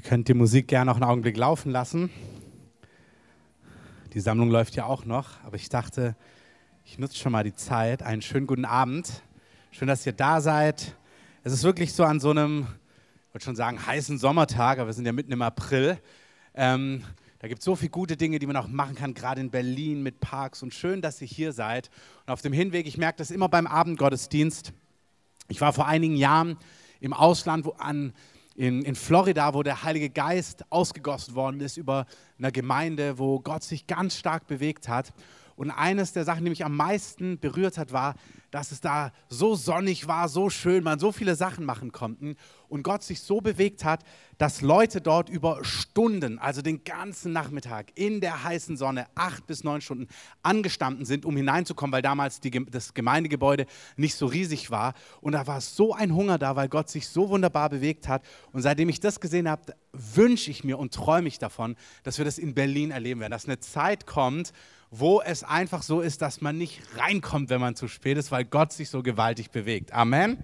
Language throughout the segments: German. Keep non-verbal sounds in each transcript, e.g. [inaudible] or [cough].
Ihr könnt die Musik gerne noch einen Augenblick laufen lassen. Die Sammlung läuft ja auch noch, aber ich dachte, ich nutze schon mal die Zeit. Einen schönen guten Abend. Schön, dass ihr da seid. Es ist wirklich so an so einem, ich würde schon sagen, heißen Sommertag, aber wir sind ja mitten im April. Ähm, da gibt es so viele gute Dinge, die man auch machen kann, gerade in Berlin mit Parks. Und schön, dass ihr hier seid. Und auf dem Hinweg, ich merke das immer beim Abendgottesdienst. Ich war vor einigen Jahren im Ausland wo an in, in Florida, wo der Heilige Geist ausgegossen worden ist über eine Gemeinde, wo Gott sich ganz stark bewegt hat. Und eines der Sachen, die mich am meisten berührt hat, war, dass es da so sonnig war, so schön, man so viele Sachen machen konnten und Gott sich so bewegt hat, dass Leute dort über Stunden, also den ganzen Nachmittag in der heißen Sonne, acht bis neun Stunden angestanden sind, um hineinzukommen, weil damals die, das Gemeindegebäude nicht so riesig war. Und da war so ein Hunger da, weil Gott sich so wunderbar bewegt hat. Und seitdem ich das gesehen habe, wünsche ich mir und träume ich davon, dass wir das in Berlin erleben werden, dass eine Zeit kommt, wo es einfach so ist, dass man nicht reinkommt, wenn man zu spät ist, weil Gott sich so gewaltig bewegt. Amen.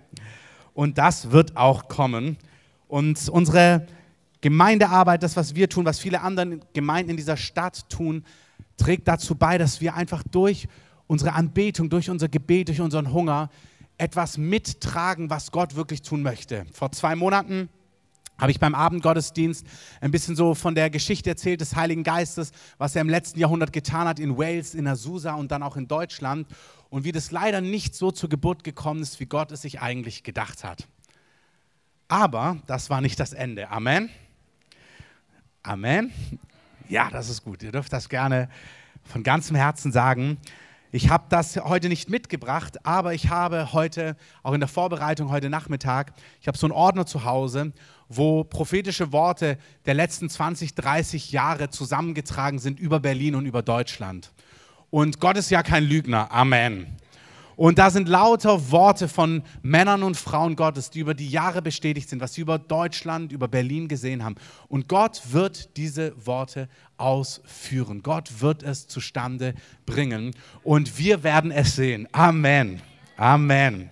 Und das wird auch kommen. Und unsere Gemeindearbeit, das, was wir tun, was viele andere Gemeinden in dieser Stadt tun, trägt dazu bei, dass wir einfach durch unsere Anbetung, durch unser Gebet, durch unseren Hunger etwas mittragen, was Gott wirklich tun möchte. Vor zwei Monaten habe ich beim Abendgottesdienst ein bisschen so von der Geschichte erzählt des Heiligen Geistes, was er im letzten Jahrhundert getan hat in Wales, in Azusa und dann auch in Deutschland und wie das leider nicht so zur Geburt gekommen ist, wie Gott es sich eigentlich gedacht hat. Aber das war nicht das Ende. Amen. Amen. Ja, das ist gut. Ihr dürft das gerne von ganzem Herzen sagen. Ich habe das heute nicht mitgebracht, aber ich habe heute, auch in der Vorbereitung heute Nachmittag, ich habe so einen Ordner zu Hause, wo prophetische Worte der letzten 20, 30 Jahre zusammengetragen sind über Berlin und über Deutschland. Und Gott ist ja kein Lügner. Amen. Und da sind lauter Worte von Männern und Frauen Gottes, die über die Jahre bestätigt sind, was sie über Deutschland, über Berlin gesehen haben. Und Gott wird diese Worte ausführen. Gott wird es zustande bringen. Und wir werden es sehen. Amen. Amen.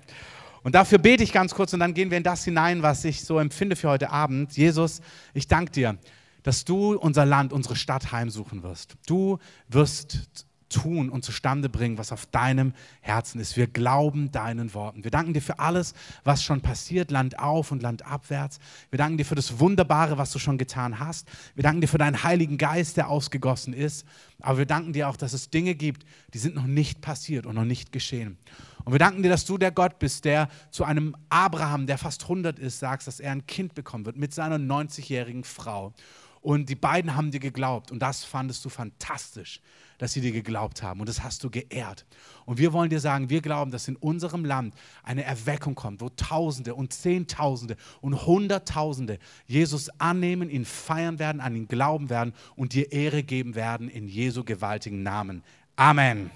Und dafür bete ich ganz kurz und dann gehen wir in das hinein, was ich so empfinde für heute Abend. Jesus, ich danke dir, dass du unser Land, unsere Stadt heimsuchen wirst. Du wirst tun und zustande bringen, was auf deinem Herzen ist. Wir glauben deinen Worten. Wir danken dir für alles, was schon passiert, Land auf und Land abwärts. Wir danken dir für das Wunderbare, was du schon getan hast. Wir danken dir für deinen Heiligen Geist, der ausgegossen ist. Aber wir danken dir auch, dass es Dinge gibt, die sind noch nicht passiert und noch nicht geschehen. Und wir danken dir, dass du der Gott bist, der zu einem Abraham, der fast 100 ist, sagst, dass er ein Kind bekommen wird mit seiner 90-jährigen Frau. Und die beiden haben dir geglaubt und das fandest du fantastisch dass sie dir geglaubt haben und das hast du geehrt. Und wir wollen dir sagen, wir glauben, dass in unserem Land eine Erweckung kommt, wo Tausende und Zehntausende und Hunderttausende Jesus annehmen, ihn feiern werden, an ihn glauben werden und dir Ehre geben werden in Jesu gewaltigen Namen. Amen.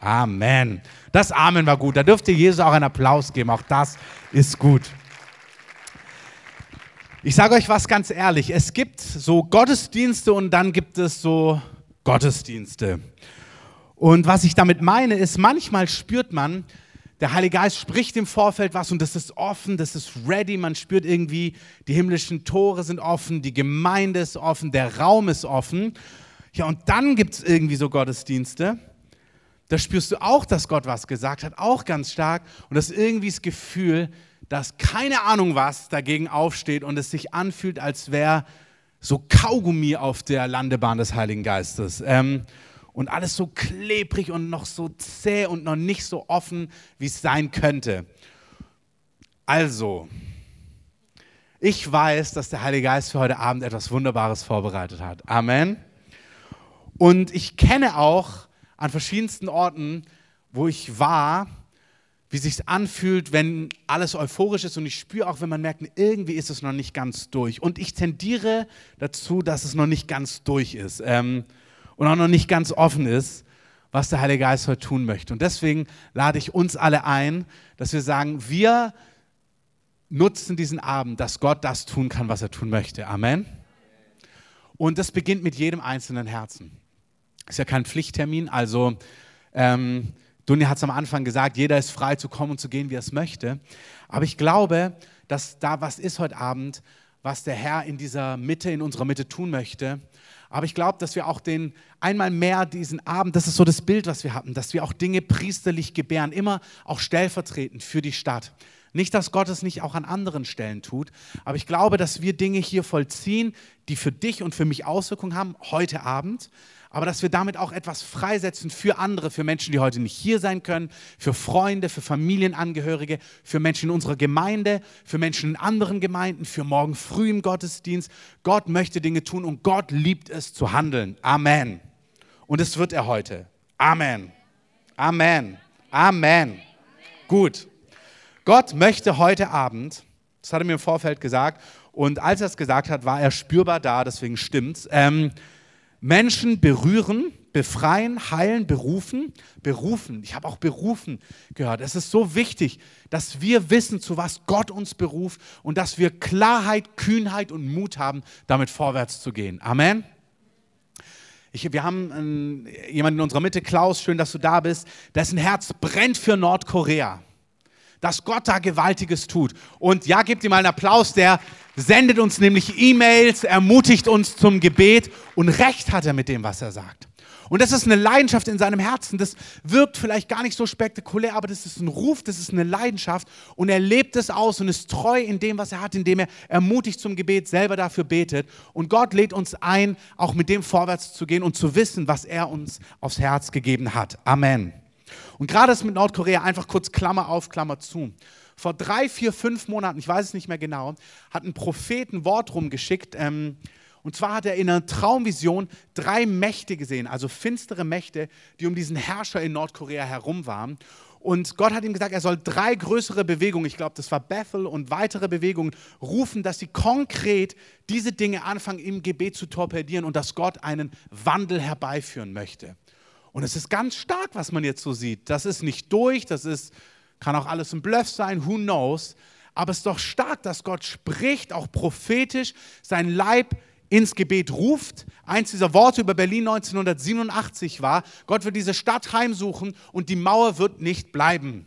Amen. Das Amen war gut. Da dürft ihr Jesus auch einen Applaus geben. Auch das ist gut. Ich sage euch was ganz ehrlich. Es gibt so Gottesdienste und dann gibt es so Gottesdienste. Und was ich damit meine, ist, manchmal spürt man, der Heilige Geist spricht im Vorfeld was und das ist offen, das ist ready. Man spürt irgendwie, die himmlischen Tore sind offen, die Gemeinde ist offen, der Raum ist offen. Ja, und dann gibt es irgendwie so Gottesdienste. Da spürst du auch, dass Gott was gesagt hat, auch ganz stark. Und das ist irgendwie das Gefühl, dass keine Ahnung was dagegen aufsteht und es sich anfühlt, als wäre so Kaugummi auf der Landebahn des Heiligen Geistes. Ähm, und alles so klebrig und noch so zäh und noch nicht so offen, wie es sein könnte. Also, ich weiß, dass der Heilige Geist für heute Abend etwas Wunderbares vorbereitet hat. Amen. Und ich kenne auch an verschiedensten Orten, wo ich war, wie sich anfühlt, wenn alles euphorisch ist und ich spüre auch, wenn man merkt, irgendwie ist es noch nicht ganz durch. Und ich tendiere dazu, dass es noch nicht ganz durch ist ähm, und auch noch nicht ganz offen ist, was der Heilige Geist heute tun möchte. Und deswegen lade ich uns alle ein, dass wir sagen, wir nutzen diesen Abend, dass Gott das tun kann, was er tun möchte. Amen. Und das beginnt mit jedem einzelnen Herzen. Ist ja kein Pflichttermin, also ähm, Dunja hat es am Anfang gesagt, jeder ist frei zu kommen und zu gehen, wie er es möchte. Aber ich glaube, dass da was ist heute Abend, was der Herr in dieser Mitte, in unserer Mitte tun möchte. Aber ich glaube, dass wir auch den einmal mehr diesen Abend, das ist so das Bild, was wir hatten, dass wir auch Dinge priesterlich gebären, immer auch stellvertretend für die Stadt. Nicht, dass Gott es nicht auch an anderen Stellen tut, aber ich glaube, dass wir Dinge hier vollziehen, die für dich und für mich Auswirkungen haben, heute Abend, aber dass wir damit auch etwas freisetzen für andere, für Menschen, die heute nicht hier sein können, für Freunde, für Familienangehörige, für Menschen in unserer Gemeinde, für Menschen in anderen Gemeinden, für morgen früh im Gottesdienst. Gott möchte Dinge tun und Gott liebt es zu handeln. Amen. Und es wird er heute. Amen. Amen. Amen. Gut. Gott möchte heute Abend, das hat er mir im Vorfeld gesagt, und als er es gesagt hat, war er spürbar da, deswegen stimmt's. Ähm, Menschen berühren, befreien, heilen, berufen. Berufen, ich habe auch berufen gehört. Es ist so wichtig, dass wir wissen, zu was Gott uns beruft und dass wir Klarheit, Kühnheit und Mut haben, damit vorwärts zu gehen. Amen. Ich, wir haben äh, jemanden in unserer Mitte, Klaus, schön, dass du da bist, dessen Herz brennt für Nordkorea dass Gott da Gewaltiges tut. Und ja, gebt ihm mal einen Applaus, der sendet uns nämlich E-Mails, ermutigt uns zum Gebet und recht hat er mit dem, was er sagt. Und das ist eine Leidenschaft in seinem Herzen. Das wirkt vielleicht gar nicht so spektakulär, aber das ist ein Ruf, das ist eine Leidenschaft. Und er lebt es aus und ist treu in dem, was er hat, indem er ermutigt zum Gebet, selber dafür betet. Und Gott lädt uns ein, auch mit dem vorwärts zu gehen und zu wissen, was er uns aufs Herz gegeben hat. Amen. Und gerade das mit Nordkorea, einfach kurz Klammer auf, Klammer zu. Vor drei, vier, fünf Monaten, ich weiß es nicht mehr genau, hat ein Prophet ein Wort rumgeschickt. Ähm, und zwar hat er in einer Traumvision drei Mächte gesehen, also finstere Mächte, die um diesen Herrscher in Nordkorea herum waren. Und Gott hat ihm gesagt, er soll drei größere Bewegungen, ich glaube, das war Bethel und weitere Bewegungen, rufen, dass sie konkret diese Dinge anfangen, im Gebet zu torpedieren und dass Gott einen Wandel herbeiführen möchte. Und es ist ganz stark, was man jetzt so sieht. Das ist nicht durch, das ist, kann auch alles ein Bluff sein, who knows. Aber es ist doch stark, dass Gott spricht, auch prophetisch, sein Leib ins Gebet ruft. Eins dieser Worte über Berlin 1987 war, Gott wird diese Stadt heimsuchen und die Mauer wird nicht bleiben.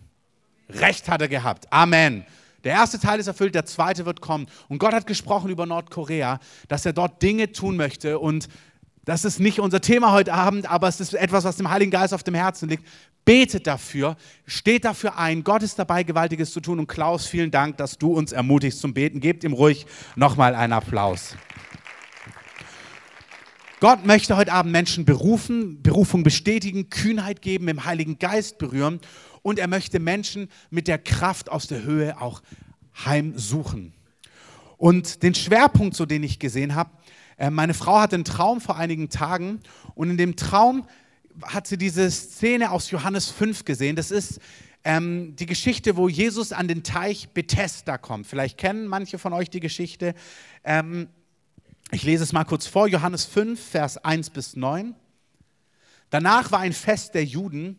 Recht hat er gehabt. Amen. Der erste Teil ist erfüllt, der zweite wird kommen. Und Gott hat gesprochen über Nordkorea, dass er dort Dinge tun möchte. Und das ist nicht unser Thema heute Abend, aber es ist etwas, was dem Heiligen Geist auf dem Herzen liegt. Betet dafür, steht dafür ein. Gott ist dabei, Gewaltiges zu tun. Und Klaus, vielen Dank, dass du uns ermutigst zum Beten. Gebt ihm ruhig nochmal einen Applaus. Gott möchte heute Abend Menschen berufen, Berufung bestätigen, Kühnheit geben, im Heiligen Geist berühren. Und er möchte Menschen mit der Kraft aus der Höhe auch heimsuchen. Und den Schwerpunkt, so den ich gesehen habe, meine Frau hatte einen Traum vor einigen Tagen und in dem Traum hat sie diese Szene aus Johannes 5 gesehen. Das ist ähm, die Geschichte, wo Jesus an den Teich Bethesda kommt. Vielleicht kennen manche von euch die Geschichte. Ähm, ich lese es mal kurz vor, Johannes 5, Vers 1 bis 9. Danach war ein Fest der Juden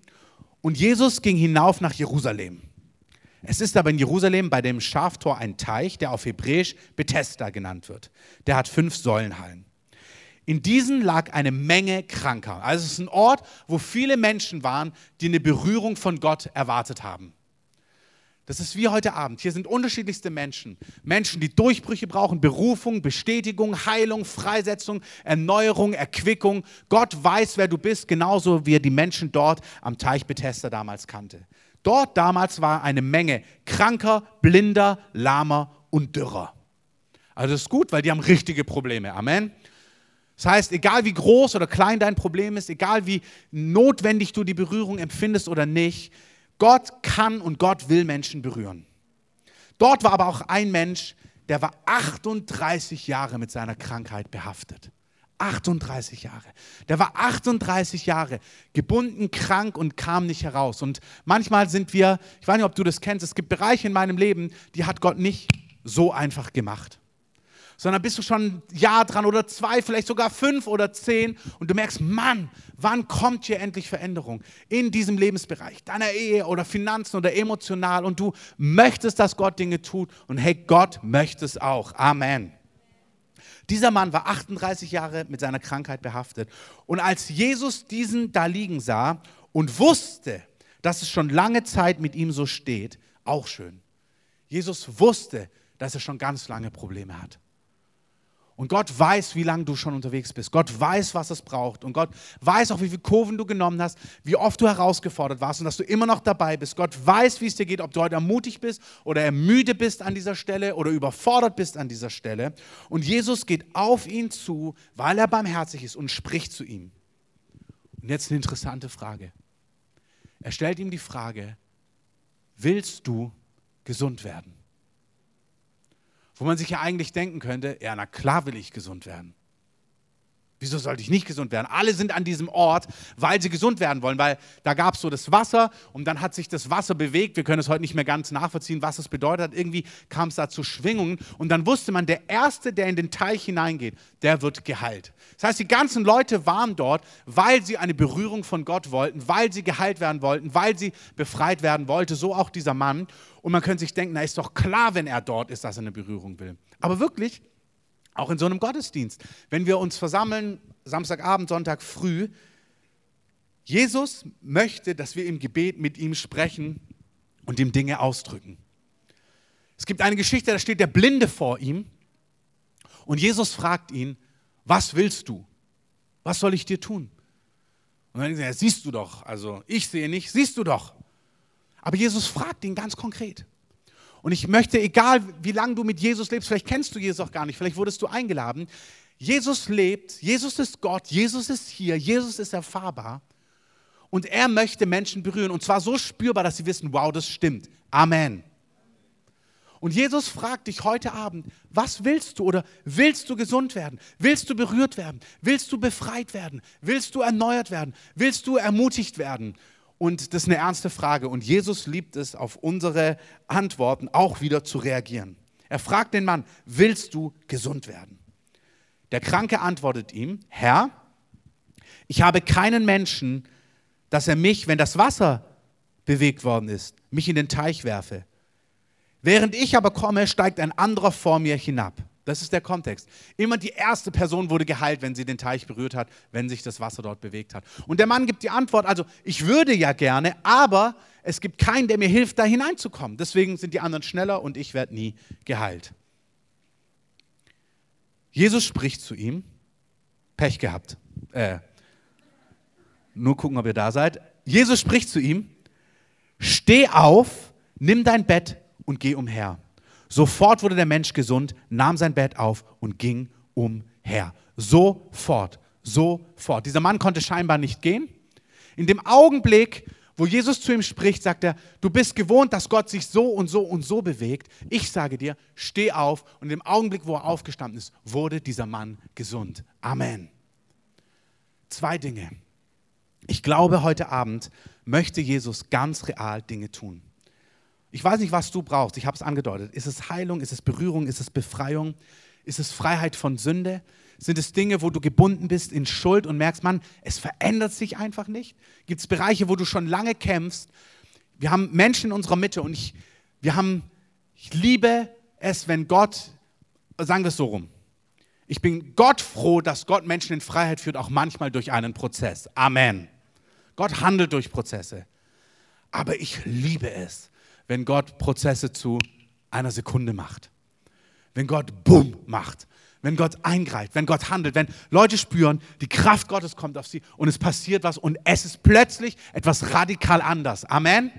und Jesus ging hinauf nach Jerusalem. Es ist aber in Jerusalem bei dem Schaftor ein Teich, der auf Hebräisch Bethesda genannt wird. Der hat fünf Säulenhallen. In diesen lag eine Menge Kranker. Also es ist ein Ort, wo viele Menschen waren, die eine Berührung von Gott erwartet haben. Das ist wie heute Abend. Hier sind unterschiedlichste Menschen. Menschen, die Durchbrüche brauchen, Berufung, Bestätigung, Heilung, Freisetzung, Erneuerung, Erquickung. Gott weiß, wer du bist, genauso wie er die Menschen dort am Teich Bethesda damals kannte. Dort damals war eine Menge Kranker, Blinder, Lahmer und Dürrer. Also das ist gut, weil die haben richtige Probleme. Amen. Das heißt, egal wie groß oder klein dein Problem ist, egal wie notwendig du die Berührung empfindest oder nicht, Gott kann und Gott will Menschen berühren. Dort war aber auch ein Mensch, der war 38 Jahre mit seiner Krankheit behaftet. 38 Jahre. Der war 38 Jahre gebunden, krank und kam nicht heraus. Und manchmal sind wir, ich weiß nicht, ob du das kennst, es gibt Bereiche in meinem Leben, die hat Gott nicht so einfach gemacht. Sondern bist du schon ein Jahr dran oder zwei, vielleicht sogar fünf oder zehn und du merkst, Mann, wann kommt hier endlich Veränderung in diesem Lebensbereich, deiner Ehe oder Finanzen oder emotional und du möchtest, dass Gott Dinge tut und hey, Gott möchte es auch. Amen. Dieser Mann war 38 Jahre mit seiner Krankheit behaftet. Und als Jesus diesen da liegen sah und wusste, dass es schon lange Zeit mit ihm so steht, auch schön. Jesus wusste, dass er schon ganz lange Probleme hat. Und Gott weiß, wie lange du schon unterwegs bist. Gott weiß, was es braucht. Und Gott weiß auch, wie viele Kurven du genommen hast, wie oft du herausgefordert warst und dass du immer noch dabei bist. Gott weiß, wie es dir geht, ob du heute ermutigt bist oder ermüdet bist an dieser Stelle oder überfordert bist an dieser Stelle. Und Jesus geht auf ihn zu, weil er barmherzig ist und spricht zu ihm. Und jetzt eine interessante Frage. Er stellt ihm die Frage, willst du gesund werden? Wo man sich ja eigentlich denken könnte, ja, na klar will ich gesund werden. Wieso sollte ich nicht gesund werden? Alle sind an diesem Ort, weil sie gesund werden wollen, weil da gab es so das Wasser und dann hat sich das Wasser bewegt. Wir können es heute nicht mehr ganz nachvollziehen, was es bedeutet. Irgendwie kam es da zu Schwingungen und dann wusste man, der Erste, der in den Teich hineingeht, der wird geheilt. Das heißt, die ganzen Leute waren dort, weil sie eine Berührung von Gott wollten, weil sie geheilt werden wollten, weil sie befreit werden wollte. So auch dieser Mann. Und man könnte sich denken, na ist doch klar, wenn er dort ist, dass er eine Berührung will. Aber wirklich, auch in so einem Gottesdienst. Wenn wir uns versammeln, Samstagabend, Sonntag früh, Jesus möchte, dass wir im Gebet mit ihm sprechen und ihm Dinge ausdrücken. Es gibt eine Geschichte, da steht der Blinde vor ihm und Jesus fragt ihn, was willst du? Was soll ich dir tun? Und dann sagt er, siehst du doch, also ich sehe nicht, siehst du doch. Aber Jesus fragt ihn ganz konkret. Und ich möchte, egal wie lange du mit Jesus lebst, vielleicht kennst du Jesus auch gar nicht, vielleicht wurdest du eingeladen. Jesus lebt, Jesus ist Gott, Jesus ist hier, Jesus ist erfahrbar. Und er möchte Menschen berühren. Und zwar so spürbar, dass sie wissen, wow, das stimmt. Amen. Und Jesus fragt dich heute Abend, was willst du oder willst du gesund werden? Willst du berührt werden? Willst du befreit werden? Willst du erneuert werden? Willst du ermutigt werden? Und das ist eine ernste Frage. Und Jesus liebt es, auf unsere Antworten auch wieder zu reagieren. Er fragt den Mann, willst du gesund werden? Der Kranke antwortet ihm, Herr, ich habe keinen Menschen, dass er mich, wenn das Wasser bewegt worden ist, mich in den Teich werfe. Während ich aber komme, steigt ein anderer vor mir hinab. Das ist der Kontext. Immer die erste Person wurde geheilt, wenn sie den Teich berührt hat, wenn sich das Wasser dort bewegt hat. Und der Mann gibt die Antwort, also ich würde ja gerne, aber es gibt keinen, der mir hilft, da hineinzukommen. Deswegen sind die anderen schneller und ich werde nie geheilt. Jesus spricht zu ihm, Pech gehabt. Äh, nur gucken, ob ihr da seid. Jesus spricht zu ihm, steh auf, nimm dein Bett und geh umher. Sofort wurde der Mensch gesund, nahm sein Bett auf und ging umher. Sofort, sofort. Dieser Mann konnte scheinbar nicht gehen. In dem Augenblick, wo Jesus zu ihm spricht, sagt er, du bist gewohnt, dass Gott sich so und so und so bewegt. Ich sage dir, steh auf. Und im Augenblick, wo er aufgestanden ist, wurde dieser Mann gesund. Amen. Zwei Dinge. Ich glaube, heute Abend möchte Jesus ganz real Dinge tun. Ich weiß nicht, was du brauchst. Ich habe es angedeutet. Ist es Heilung? Ist es Berührung? Ist es Befreiung? Ist es Freiheit von Sünde? Sind es Dinge, wo du gebunden bist in Schuld und merkst, man, es verändert sich einfach nicht? Gibt es Bereiche, wo du schon lange kämpfst? Wir haben Menschen in unserer Mitte und ich, wir haben, ich liebe es, wenn Gott, sagen wir es so rum, ich bin Gott froh, dass Gott Menschen in Freiheit führt, auch manchmal durch einen Prozess. Amen. Gott handelt durch Prozesse. Aber ich liebe es, wenn Gott Prozesse zu einer Sekunde macht. Wenn Gott Bumm macht. Wenn Gott eingreift, wenn Gott handelt, wenn Leute spüren, die Kraft Gottes kommt auf sie und es passiert was und es ist plötzlich etwas radikal anders. Amen.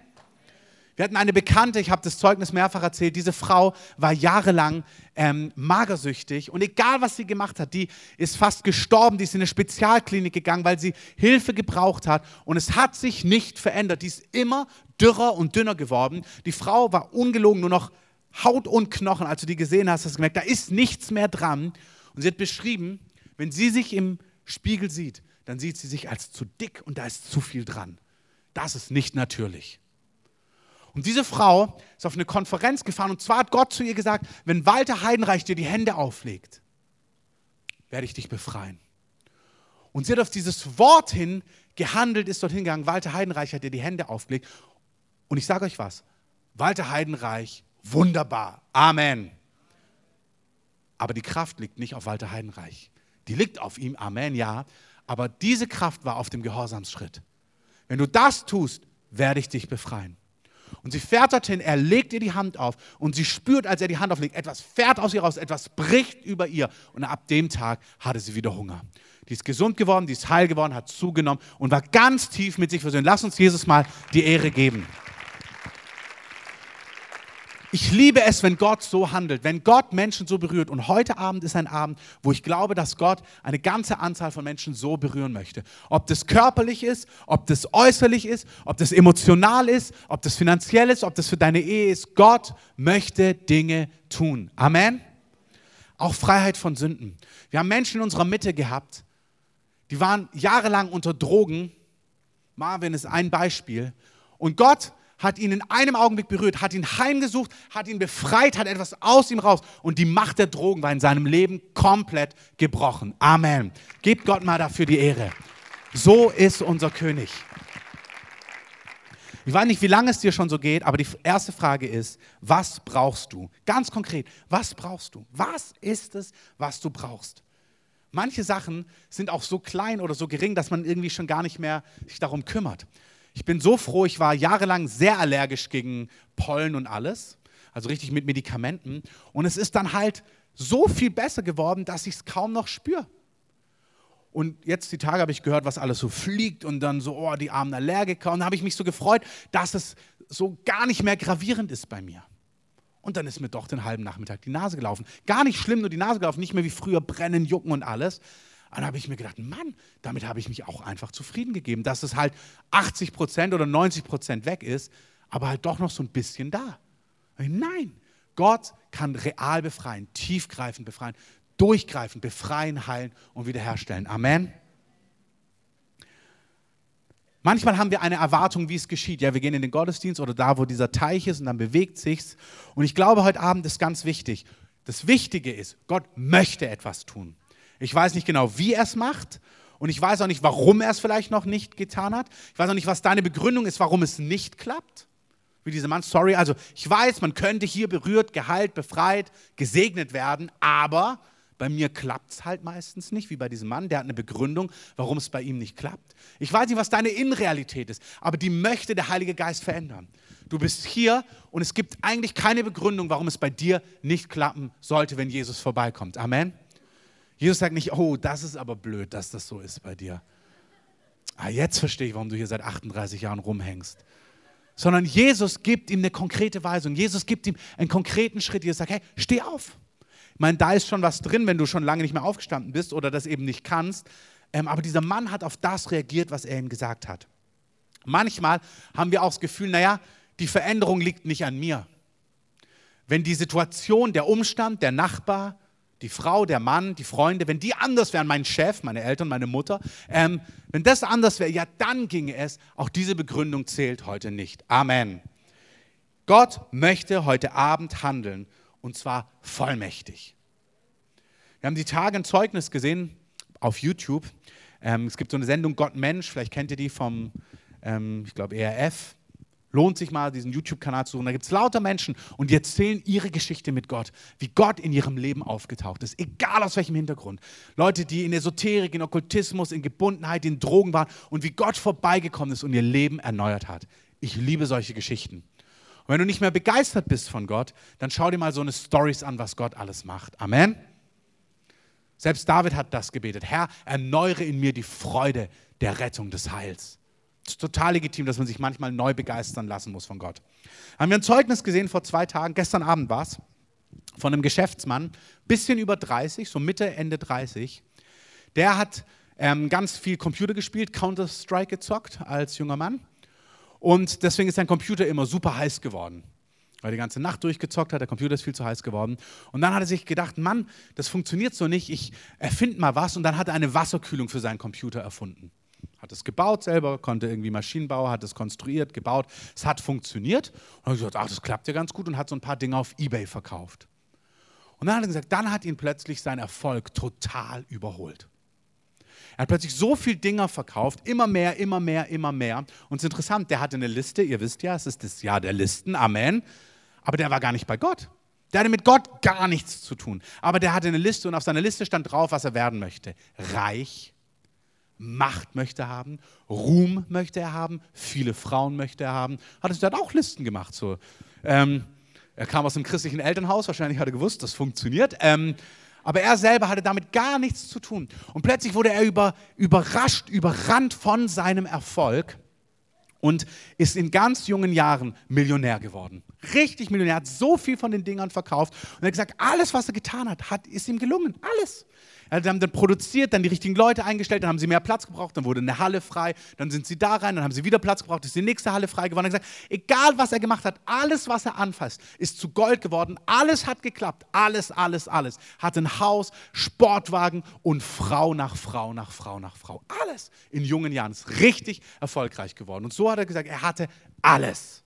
Wir hatten eine Bekannte, ich habe das Zeugnis mehrfach erzählt, diese Frau war jahrelang ähm, magersüchtig und egal was sie gemacht hat, die ist fast gestorben, die ist in eine Spezialklinik gegangen, weil sie Hilfe gebraucht hat und es hat sich nicht verändert. Die ist immer dürrer und dünner geworden. Die Frau war ungelogen nur noch Haut und Knochen. Als du die gesehen hast, hast du gemerkt, da ist nichts mehr dran. Und sie hat beschrieben, wenn sie sich im Spiegel sieht, dann sieht sie sich als zu dick und da ist zu viel dran. Das ist nicht natürlich. Und diese Frau ist auf eine Konferenz gefahren und zwar hat Gott zu ihr gesagt, wenn Walter Heidenreich dir die Hände auflegt, werde ich dich befreien. Und sie hat auf dieses Wort hin gehandelt, ist dorthin gegangen. Walter Heidenreich hat ihr die Hände aufgelegt und ich sage euch was, Walter Heidenreich, wunderbar, Amen. Aber die Kraft liegt nicht auf Walter Heidenreich. Die liegt auf ihm, Amen, ja. Aber diese Kraft war auf dem Gehorsamsschritt. Wenn du das tust, werde ich dich befreien. Und sie fährt dorthin, er legt ihr die Hand auf und sie spürt, als er die Hand auflegt, etwas fährt aus ihr raus, etwas bricht über ihr. Und ab dem Tag hatte sie wieder Hunger. Die ist gesund geworden, die ist heil geworden, hat zugenommen und war ganz tief mit sich versöhnt. Lass uns Jesus mal die Ehre geben. Ich liebe es, wenn Gott so handelt, wenn Gott Menschen so berührt. Und heute Abend ist ein Abend, wo ich glaube, dass Gott eine ganze Anzahl von Menschen so berühren möchte. Ob das körperlich ist, ob das äußerlich ist, ob das emotional ist, ob das finanziell ist, ob das für deine Ehe ist. Gott möchte Dinge tun. Amen. Auch Freiheit von Sünden. Wir haben Menschen in unserer Mitte gehabt, die waren jahrelang unter Drogen. Marvin ist ein Beispiel. Und Gott hat ihn in einem Augenblick berührt, hat ihn heimgesucht, hat ihn befreit, hat etwas aus ihm raus und die Macht der Drogen war in seinem Leben komplett gebrochen. Amen. Gebt Gott mal dafür die Ehre. So ist unser König. Ich weiß nicht, wie lange es dir schon so geht, aber die erste Frage ist, was brauchst du? Ganz konkret, was brauchst du? Was ist es, was du brauchst? Manche Sachen sind auch so klein oder so gering, dass man irgendwie schon gar nicht mehr sich darum kümmert. Ich bin so froh, ich war jahrelang sehr allergisch gegen Pollen und alles, also richtig mit Medikamenten. Und es ist dann halt so viel besser geworden, dass ich es kaum noch spüre. Und jetzt die Tage habe ich gehört, was alles so fliegt und dann so, oh, die armen Allergiker. Und da habe ich mich so gefreut, dass es so gar nicht mehr gravierend ist bei mir. Und dann ist mir doch den halben Nachmittag die Nase gelaufen. Gar nicht schlimm, nur die Nase gelaufen, nicht mehr wie früher brennen, jucken und alles. Dann habe ich mir gedacht, Mann, damit habe ich mich auch einfach zufrieden gegeben, dass es halt 80 Prozent oder 90 Prozent weg ist, aber halt doch noch so ein bisschen da. Nein, Gott kann real befreien, tiefgreifend befreien, durchgreifend befreien, heilen und wiederherstellen. Amen. Manchmal haben wir eine Erwartung, wie es geschieht. Ja, wir gehen in den Gottesdienst oder da, wo dieser Teich ist und dann bewegt sich's. Und ich glaube, heute Abend ist ganz wichtig. Das Wichtige ist, Gott möchte etwas tun. Ich weiß nicht genau, wie er es macht. Und ich weiß auch nicht, warum er es vielleicht noch nicht getan hat. Ich weiß auch nicht, was deine Begründung ist, warum es nicht klappt. Wie dieser Mann, sorry, also ich weiß, man könnte hier berührt, geheilt, befreit, gesegnet werden, aber bei mir klappt es halt meistens nicht, wie bei diesem Mann. Der hat eine Begründung, warum es bei ihm nicht klappt. Ich weiß nicht, was deine Innenrealität ist, aber die möchte der Heilige Geist verändern. Du bist hier und es gibt eigentlich keine Begründung, warum es bei dir nicht klappen sollte, wenn Jesus vorbeikommt. Amen. Jesus sagt nicht, oh, das ist aber blöd, dass das so ist bei dir. Ah, jetzt verstehe ich, warum du hier seit 38 Jahren rumhängst. Sondern Jesus gibt ihm eine konkrete Weisung. Jesus gibt ihm einen konkreten Schritt. Jesus sagt, hey, steh auf. Ich meine, da ist schon was drin, wenn du schon lange nicht mehr aufgestanden bist oder das eben nicht kannst. Ähm, aber dieser Mann hat auf das reagiert, was er ihm gesagt hat. Manchmal haben wir auch das Gefühl, naja, die Veränderung liegt nicht an mir. Wenn die Situation, der Umstand, der Nachbar, die Frau, der Mann, die Freunde, wenn die anders wären, mein Chef, meine Eltern, meine Mutter, ähm, wenn das anders wäre, ja, dann ginge es. Auch diese Begründung zählt heute nicht. Amen. Gott möchte heute Abend handeln und zwar vollmächtig. Wir haben die Tage ein Zeugnis gesehen auf YouTube. Ähm, es gibt so eine Sendung Gott Mensch, vielleicht kennt ihr die vom, ähm, ich glaube, ERF. Lohnt sich mal, diesen YouTube-Kanal zu suchen. Da gibt es lauter Menschen und die erzählen ihre Geschichte mit Gott, wie Gott in ihrem Leben aufgetaucht ist, egal aus welchem Hintergrund. Leute, die in Esoterik, in Okkultismus, in Gebundenheit, in Drogen waren und wie Gott vorbeigekommen ist und ihr Leben erneuert hat. Ich liebe solche Geschichten. Und wenn du nicht mehr begeistert bist von Gott, dann schau dir mal so eine Stories an, was Gott alles macht. Amen. Selbst David hat das gebetet. Herr, erneuere in mir die Freude der Rettung des Heils. Es ist total legitim, dass man sich manchmal neu begeistern lassen muss von Gott. Haben wir ein Zeugnis gesehen vor zwei Tagen, gestern Abend war es, von einem Geschäftsmann, bisschen über 30, so Mitte, Ende 30. Der hat ähm, ganz viel Computer gespielt, Counter-Strike gezockt als junger Mann. Und deswegen ist sein Computer immer super heiß geworden. Weil er die ganze Nacht durchgezockt hat, der Computer ist viel zu heiß geworden. Und dann hat er sich gedacht, Mann, das funktioniert so nicht, ich erfinde mal was. Und dann hat er eine Wasserkühlung für seinen Computer erfunden hat es gebaut selber, konnte irgendwie Maschinenbau, hat es konstruiert, gebaut. Es hat funktioniert. Und hat gesagt, ach, das klappt ja ganz gut und hat so ein paar Dinge auf Ebay verkauft. Und dann hat er gesagt, dann hat ihn plötzlich sein Erfolg total überholt. Er hat plötzlich so viel Dinger verkauft, immer mehr, immer mehr, immer mehr. Und es ist interessant, der hatte eine Liste, ihr wisst ja, es ist das Jahr der Listen, Amen. Aber der war gar nicht bei Gott. Der hatte mit Gott gar nichts zu tun. Aber der hatte eine Liste und auf seiner Liste stand drauf, was er werden möchte. Reich, Macht möchte er haben, Ruhm möchte er haben, viele Frauen möchte er haben. Hat es dann auch Listen gemacht. So. Ähm, er kam aus einem christlichen Elternhaus, wahrscheinlich hat er gewusst, das funktioniert. Ähm, aber er selber hatte damit gar nichts zu tun. Und plötzlich wurde er über, überrascht, überrannt von seinem Erfolg und ist in ganz jungen Jahren Millionär geworden. Richtig Millionär, hat so viel von den Dingern verkauft und er hat gesagt, alles, was er getan hat, hat ist ihm gelungen. Alles. Die haben dann produziert, dann die richtigen Leute eingestellt, dann haben sie mehr Platz gebraucht, dann wurde eine Halle frei, dann sind sie da rein, dann haben sie wieder Platz gebraucht, ist die nächste Halle frei geworden. Er gesagt, egal was er gemacht hat, alles, was er anfasst, ist zu Gold geworden, alles hat geklappt, alles, alles, alles. Hat ein Haus, Sportwagen und Frau nach Frau nach Frau nach Frau. Alles in jungen Jahren ist richtig erfolgreich geworden. Und so hat er gesagt, er hatte alles.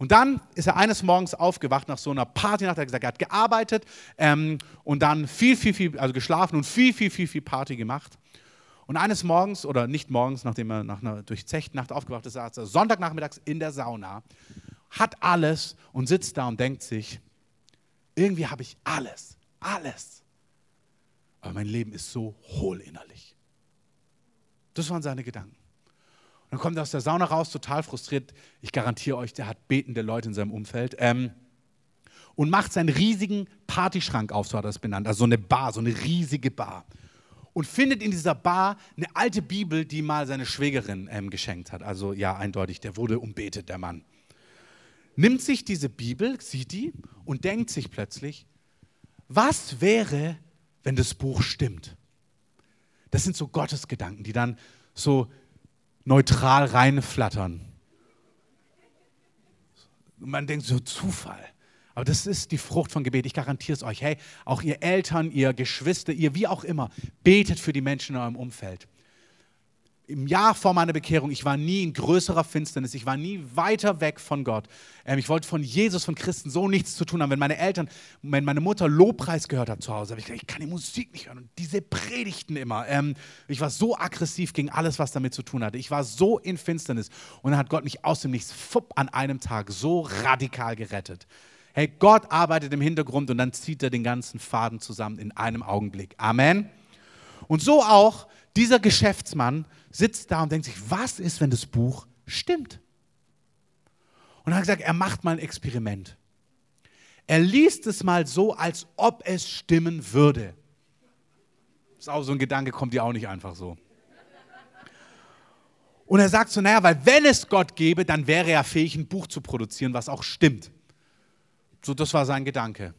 Und dann ist er eines Morgens aufgewacht nach so einer Partynacht. Er hat gesagt, er hat gearbeitet ähm, und dann viel, viel, viel, also geschlafen und viel, viel, viel, viel Party gemacht. Und eines Morgens, oder nicht morgens, nachdem er nach einer durchzechten Nacht aufgewacht ist, saß er Sonntagnachmittags in der Sauna, hat alles und sitzt da und denkt sich, irgendwie habe ich alles, alles. Aber mein Leben ist so hohl innerlich. Das waren seine Gedanken. Und dann kommt er aus der Sauna raus, total frustriert. Ich garantiere euch, der hat betende Leute in seinem Umfeld. Ähm, und macht seinen riesigen Partyschrank auf, so hat er es benannt. Also so eine Bar, so eine riesige Bar. Und findet in dieser Bar eine alte Bibel, die mal seine Schwägerin ähm, geschenkt hat. Also ja, eindeutig, der wurde umbetet, der Mann. Nimmt sich diese Bibel, sieht die und denkt sich plötzlich, was wäre, wenn das Buch stimmt? Das sind so Gottesgedanken, die dann so neutral reinflattern. Man denkt so Zufall. Aber das ist die Frucht von Gebet. Ich garantiere es euch. Hey, auch ihr Eltern, ihr Geschwister, ihr wie auch immer, betet für die Menschen in eurem Umfeld im Jahr vor meiner Bekehrung, ich war nie in größerer Finsternis, ich war nie weiter weg von Gott. Ähm, ich wollte von Jesus, von Christen so nichts zu tun haben. Wenn meine Eltern, wenn meine Mutter Lobpreis gehört hat zu Hause, habe ich gesagt, ich kann die Musik nicht hören. Und diese Predigten immer. Ähm, ich war so aggressiv gegen alles, was damit zu tun hatte. Ich war so in Finsternis. Und dann hat Gott mich aus dem Nichts fupp, an einem Tag so radikal gerettet. Hey, Gott arbeitet im Hintergrund und dann zieht er den ganzen Faden zusammen in einem Augenblick. Amen. Und so auch dieser Geschäftsmann sitzt da und denkt sich, was ist, wenn das Buch stimmt? Und er hat gesagt, er macht mal ein Experiment. Er liest es mal so, als ob es stimmen würde. Ist auch so ein Gedanke, kommt dir auch nicht einfach so. Und er sagt so, naja, weil wenn es Gott gäbe, dann wäre er fähig, ein Buch zu produzieren, was auch stimmt. So, das war sein Gedanke.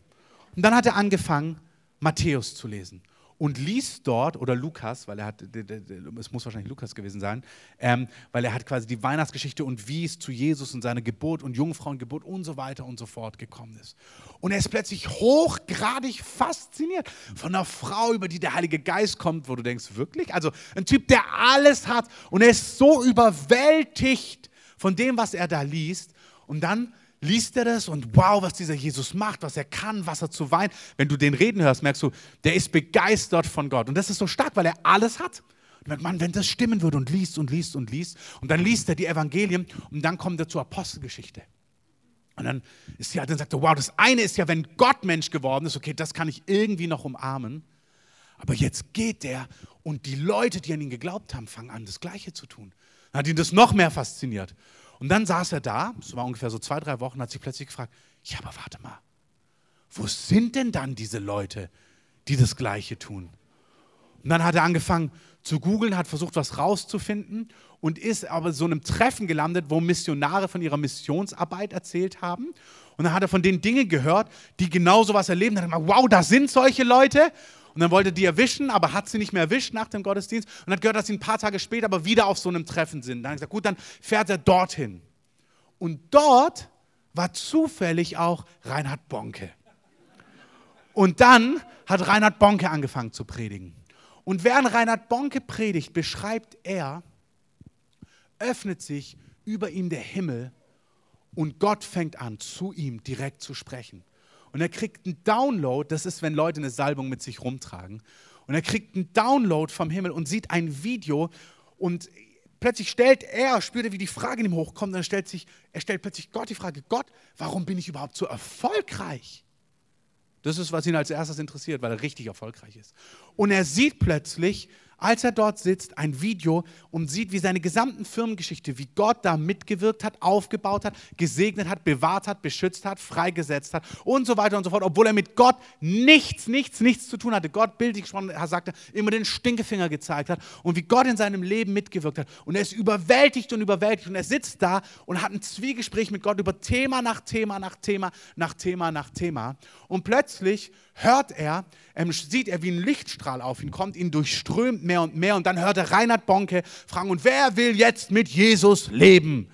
Und dann hat er angefangen, Matthäus zu lesen und liest dort, oder Lukas, weil er hat, es muss wahrscheinlich Lukas gewesen sein, ähm, weil er hat quasi die Weihnachtsgeschichte und wie es zu Jesus und seiner Geburt und Jungfrauengeburt und so weiter und so fort gekommen ist. Und er ist plötzlich hochgradig fasziniert von einer Frau, über die der Heilige Geist kommt, wo du denkst, wirklich? Also ein Typ, der alles hat und er ist so überwältigt von dem, was er da liest. Und dann liest er das und wow, was dieser Jesus macht, was er kann, was er zu weinen. Wenn du den reden hörst, merkst du, der ist begeistert von Gott. Und das ist so stark, weil er alles hat. Und merkt man, wenn das stimmen würde und liest und liest und liest, und dann liest er die Evangelien und dann kommt er zur Apostelgeschichte. Und dann ist ja, dann sagt er, wow, das eine ist ja, wenn Gott Mensch geworden ist, okay, das kann ich irgendwie noch umarmen. Aber jetzt geht der und die Leute, die an ihn geglaubt haben, fangen an, das Gleiche zu tun. Dann hat ihn das noch mehr fasziniert. Und dann saß er da, das war ungefähr so zwei, drei Wochen, hat sich plötzlich gefragt, ja, aber warte mal, wo sind denn dann diese Leute, die das Gleiche tun? Und dann hat er angefangen zu googeln, hat versucht, was rauszufinden und ist aber so einem Treffen gelandet, wo Missionare von ihrer Missionsarbeit erzählt haben. Und dann hat er von den Dingen gehört, die genau so was erleben. Dann hat er gesagt, wow, da sind solche Leute. Und dann wollte die erwischen, aber hat sie nicht mehr erwischt nach dem Gottesdienst und hat gehört, dass sie ein paar Tage später aber wieder auf so einem Treffen sind. Dann hat gesagt, gut, dann fährt er dorthin. Und dort war zufällig auch Reinhard Bonke. Und dann hat Reinhard Bonke angefangen zu predigen. Und während Reinhard Bonke predigt, beschreibt er, öffnet sich über ihm der Himmel und Gott fängt an, zu ihm direkt zu sprechen. Und er kriegt einen Download, das ist, wenn Leute eine Salbung mit sich rumtragen. Und er kriegt einen Download vom Himmel und sieht ein Video und plötzlich stellt er, spürt er, wie die Frage in ihm hochkommt, dann stellt sich, er stellt plötzlich Gott die Frage, Gott, warum bin ich überhaupt so erfolgreich? Das ist, was ihn als erstes interessiert, weil er richtig erfolgreich ist. Und er sieht plötzlich als er dort sitzt, ein Video und sieht, wie seine gesamten Firmengeschichte, wie Gott da mitgewirkt hat, aufgebaut hat, gesegnet hat, bewahrt hat, beschützt hat, freigesetzt hat und so weiter und so fort, obwohl er mit Gott nichts, nichts, nichts zu tun hatte. Gott bildlich gesprochen, er sagte, immer den Stinkefinger gezeigt hat und wie Gott in seinem Leben mitgewirkt hat. Und er ist überwältigt und überwältigt und er sitzt da und hat ein Zwiegespräch mit Gott über Thema nach Thema nach Thema nach Thema nach Thema. Und plötzlich hört er, ähm, sieht er, wie ein Lichtstrahl auf ihn kommt, ihn durchströmt mehr und mehr. Und dann hört er Reinhard Bonke fragen, und wer will jetzt mit Jesus leben?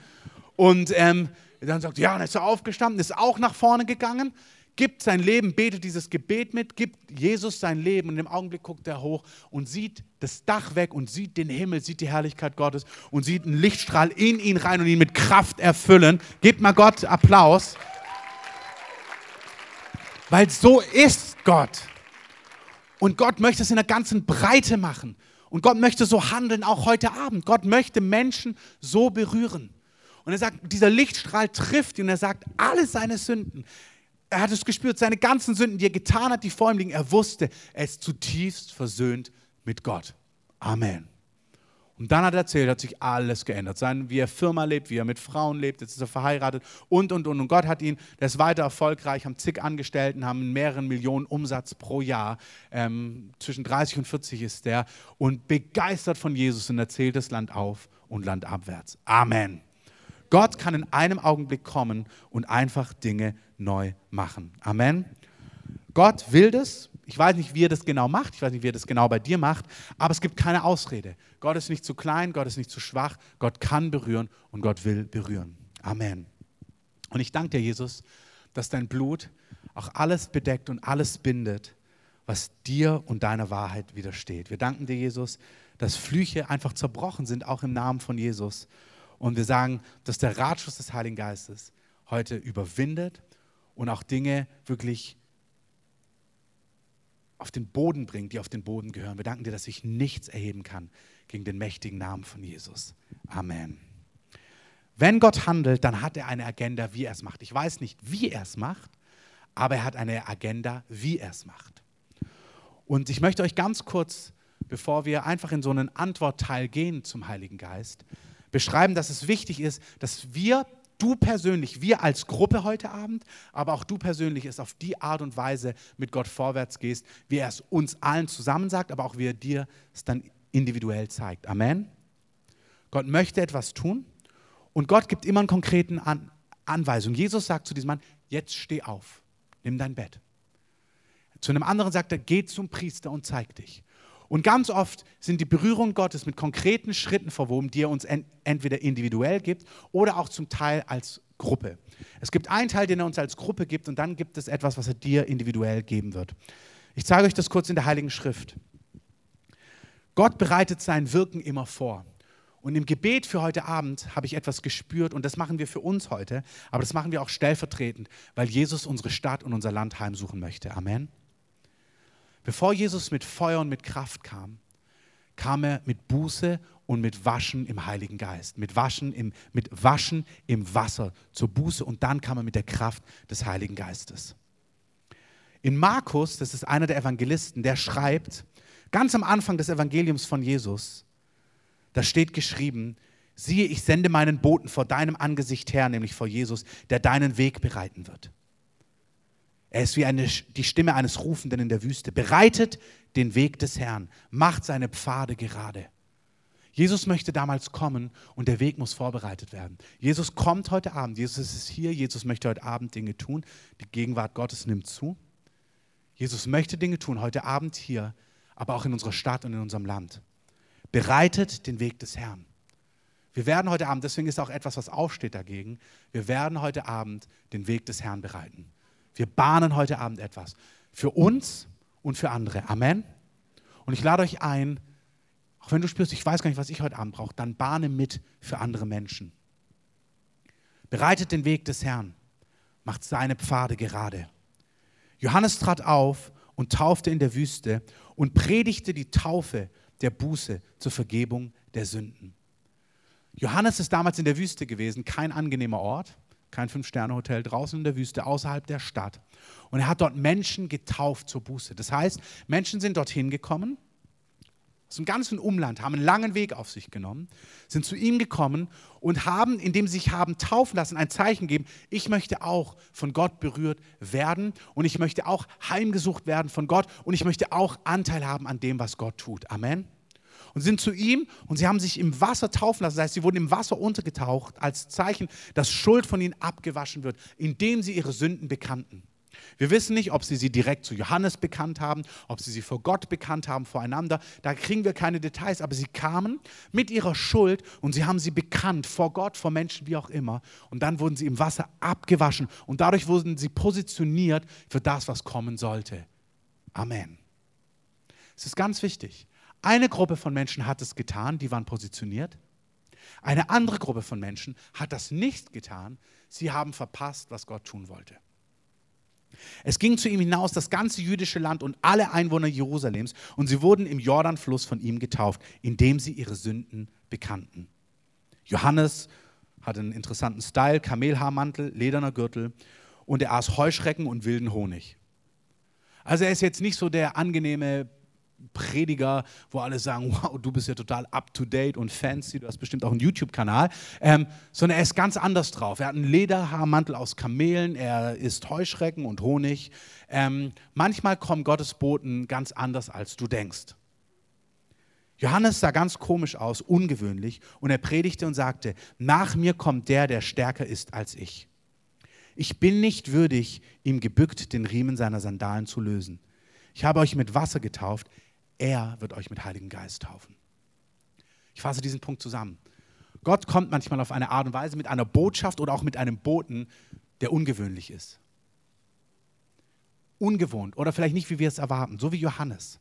Und ähm, dann sagt ja, und ist er aufgestanden, ist auch nach vorne gegangen, gibt sein Leben, betet dieses Gebet mit, gibt Jesus sein Leben und im Augenblick guckt er hoch und sieht das Dach weg und sieht den Himmel, sieht die Herrlichkeit Gottes und sieht einen Lichtstrahl in ihn rein und ihn mit Kraft erfüllen. Gebt mal Gott Applaus. Weil so ist Gott. Und Gott möchte es in der ganzen Breite machen. Und Gott möchte so handeln, auch heute Abend. Gott möchte Menschen so berühren. Und er sagt, dieser Lichtstrahl trifft ihn und er sagt, alle seine Sünden. Er hat es gespürt, seine ganzen Sünden, die er getan hat, die vor ihm liegen. Er wusste, er ist zutiefst versöhnt mit Gott. Amen. Und dann hat er erzählt, hat sich alles geändert. Sein, wie er Firma lebt, wie er mit Frauen lebt, jetzt ist er verheiratet und, und, und. Und Gott hat ihn, der ist weiter erfolgreich, haben zig Angestellten, haben mehreren Millionen Umsatz pro Jahr. Ähm, zwischen 30 und 40 ist der und begeistert von Jesus und erzählt das Land auf und Land abwärts. Amen. Gott kann in einem Augenblick kommen und einfach Dinge neu machen. Amen. Gott will das, ich weiß nicht, wie er das genau macht, ich weiß nicht, wie er das genau bei dir macht, aber es gibt keine Ausrede. Gott ist nicht zu klein, Gott ist nicht zu schwach, Gott kann berühren und Gott will berühren. Amen. Und ich danke dir, Jesus, dass dein Blut auch alles bedeckt und alles bindet, was dir und deiner Wahrheit widersteht. Wir danken dir, Jesus, dass Flüche einfach zerbrochen sind, auch im Namen von Jesus. Und wir sagen, dass der Ratschluss des Heiligen Geistes heute überwindet und auch Dinge wirklich auf den Boden bringt, die auf den Boden gehören. Wir danken dir, dass sich nichts erheben kann gegen den mächtigen Namen von Jesus. Amen. Wenn Gott handelt, dann hat er eine Agenda, wie er es macht. Ich weiß nicht, wie er es macht, aber er hat eine Agenda, wie er es macht. Und ich möchte euch ganz kurz, bevor wir einfach in so einen Antwortteil gehen zum Heiligen Geist, beschreiben, dass es wichtig ist, dass wir du persönlich, wir als Gruppe heute Abend, aber auch du persönlich es auf die Art und Weise mit Gott vorwärts gehst, wie er es uns allen zusammen sagt, aber auch wie er dir es dann individuell zeigt. Amen. Gott möchte etwas tun und Gott gibt immer einen konkreten An Anweisung. Jesus sagt zu diesem Mann, jetzt steh auf, nimm dein Bett. Zu einem anderen sagt er, geh zum Priester und zeig dich. Und ganz oft sind die Berührungen Gottes mit konkreten Schritten verwoben, die er uns entweder individuell gibt oder auch zum Teil als Gruppe. Es gibt einen Teil, den er uns als Gruppe gibt und dann gibt es etwas, was er dir individuell geben wird. Ich zeige euch das kurz in der Heiligen Schrift. Gott bereitet sein Wirken immer vor. Und im Gebet für heute Abend habe ich etwas gespürt und das machen wir für uns heute, aber das machen wir auch stellvertretend, weil Jesus unsere Stadt und unser Land heimsuchen möchte. Amen. Bevor Jesus mit Feuer und mit Kraft kam, kam er mit Buße und mit Waschen im Heiligen Geist, mit Waschen im, mit Waschen im Wasser zur Buße und dann kam er mit der Kraft des Heiligen Geistes. In Markus, das ist einer der Evangelisten, der schreibt, ganz am Anfang des Evangeliums von Jesus, da steht geschrieben, siehe, ich sende meinen Boten vor deinem Angesicht her, nämlich vor Jesus, der deinen Weg bereiten wird. Er ist wie eine, die Stimme eines Rufenden in der Wüste. Bereitet den Weg des Herrn, macht seine Pfade gerade. Jesus möchte damals kommen und der Weg muss vorbereitet werden. Jesus kommt heute Abend, Jesus ist hier, Jesus möchte heute Abend Dinge tun. Die Gegenwart Gottes nimmt zu. Jesus möchte Dinge tun, heute Abend hier, aber auch in unserer Stadt und in unserem Land. Bereitet den Weg des Herrn. Wir werden heute Abend, deswegen ist auch etwas, was aufsteht dagegen, wir werden heute Abend den Weg des Herrn bereiten. Wir bahnen heute Abend etwas. Für uns und für andere. Amen. Und ich lade euch ein, auch wenn du spürst, ich weiß gar nicht, was ich heute Abend brauche, dann bahne mit für andere Menschen. Bereitet den Weg des Herrn, macht seine Pfade gerade. Johannes trat auf und taufte in der Wüste und predigte die Taufe der Buße zur Vergebung der Sünden. Johannes ist damals in der Wüste gewesen, kein angenehmer Ort kein Fünf-Sterne-Hotel, draußen in der Wüste, außerhalb der Stadt. Und er hat dort Menschen getauft zur Buße. Das heißt, Menschen sind dorthin gekommen aus dem ganzen Umland, haben einen langen Weg auf sich genommen, sind zu ihm gekommen und haben, indem sie sich haben taufen lassen, ein Zeichen gegeben, ich möchte auch von Gott berührt werden und ich möchte auch heimgesucht werden von Gott und ich möchte auch Anteil haben an dem, was Gott tut. Amen. Und sind zu ihm und sie haben sich im Wasser taufen lassen. Das heißt, sie wurden im Wasser untergetaucht als Zeichen, dass Schuld von ihnen abgewaschen wird, indem sie ihre Sünden bekannten. Wir wissen nicht, ob sie sie direkt zu Johannes bekannt haben, ob sie sie vor Gott bekannt haben, voreinander. Da kriegen wir keine Details, aber sie kamen mit ihrer Schuld und sie haben sie bekannt vor Gott, vor Menschen, wie auch immer. Und dann wurden sie im Wasser abgewaschen und dadurch wurden sie positioniert für das, was kommen sollte. Amen. Es ist ganz wichtig. Eine Gruppe von Menschen hat es getan, die waren positioniert. Eine andere Gruppe von Menschen hat das nicht getan. Sie haben verpasst, was Gott tun wollte. Es ging zu ihm hinaus das ganze jüdische Land und alle Einwohner Jerusalems und sie wurden im Jordanfluss von ihm getauft, indem sie ihre Sünden bekannten. Johannes hatte einen interessanten Style, Kamelhaarmantel, lederner Gürtel und er aß Heuschrecken und wilden Honig. Also er ist jetzt nicht so der angenehme Prediger, wo alle sagen, wow, du bist ja total up-to-date und fancy, du hast bestimmt auch einen YouTube-Kanal, ähm, sondern er ist ganz anders drauf. Er hat einen Lederhaarmantel aus Kamelen, er isst Heuschrecken und Honig. Ähm, manchmal kommen Gottes Boten ganz anders, als du denkst. Johannes sah ganz komisch aus, ungewöhnlich, und er predigte und sagte, nach mir kommt der, der stärker ist als ich. Ich bin nicht würdig, ihm gebückt den Riemen seiner Sandalen zu lösen. Ich habe euch mit Wasser getauft, er wird euch mit Heiligen Geist taufen. Ich fasse diesen Punkt zusammen. Gott kommt manchmal auf eine Art und Weise mit einer Botschaft oder auch mit einem Boten, der ungewöhnlich ist. Ungewohnt oder vielleicht nicht, wie wir es erwarten, so wie Johannes.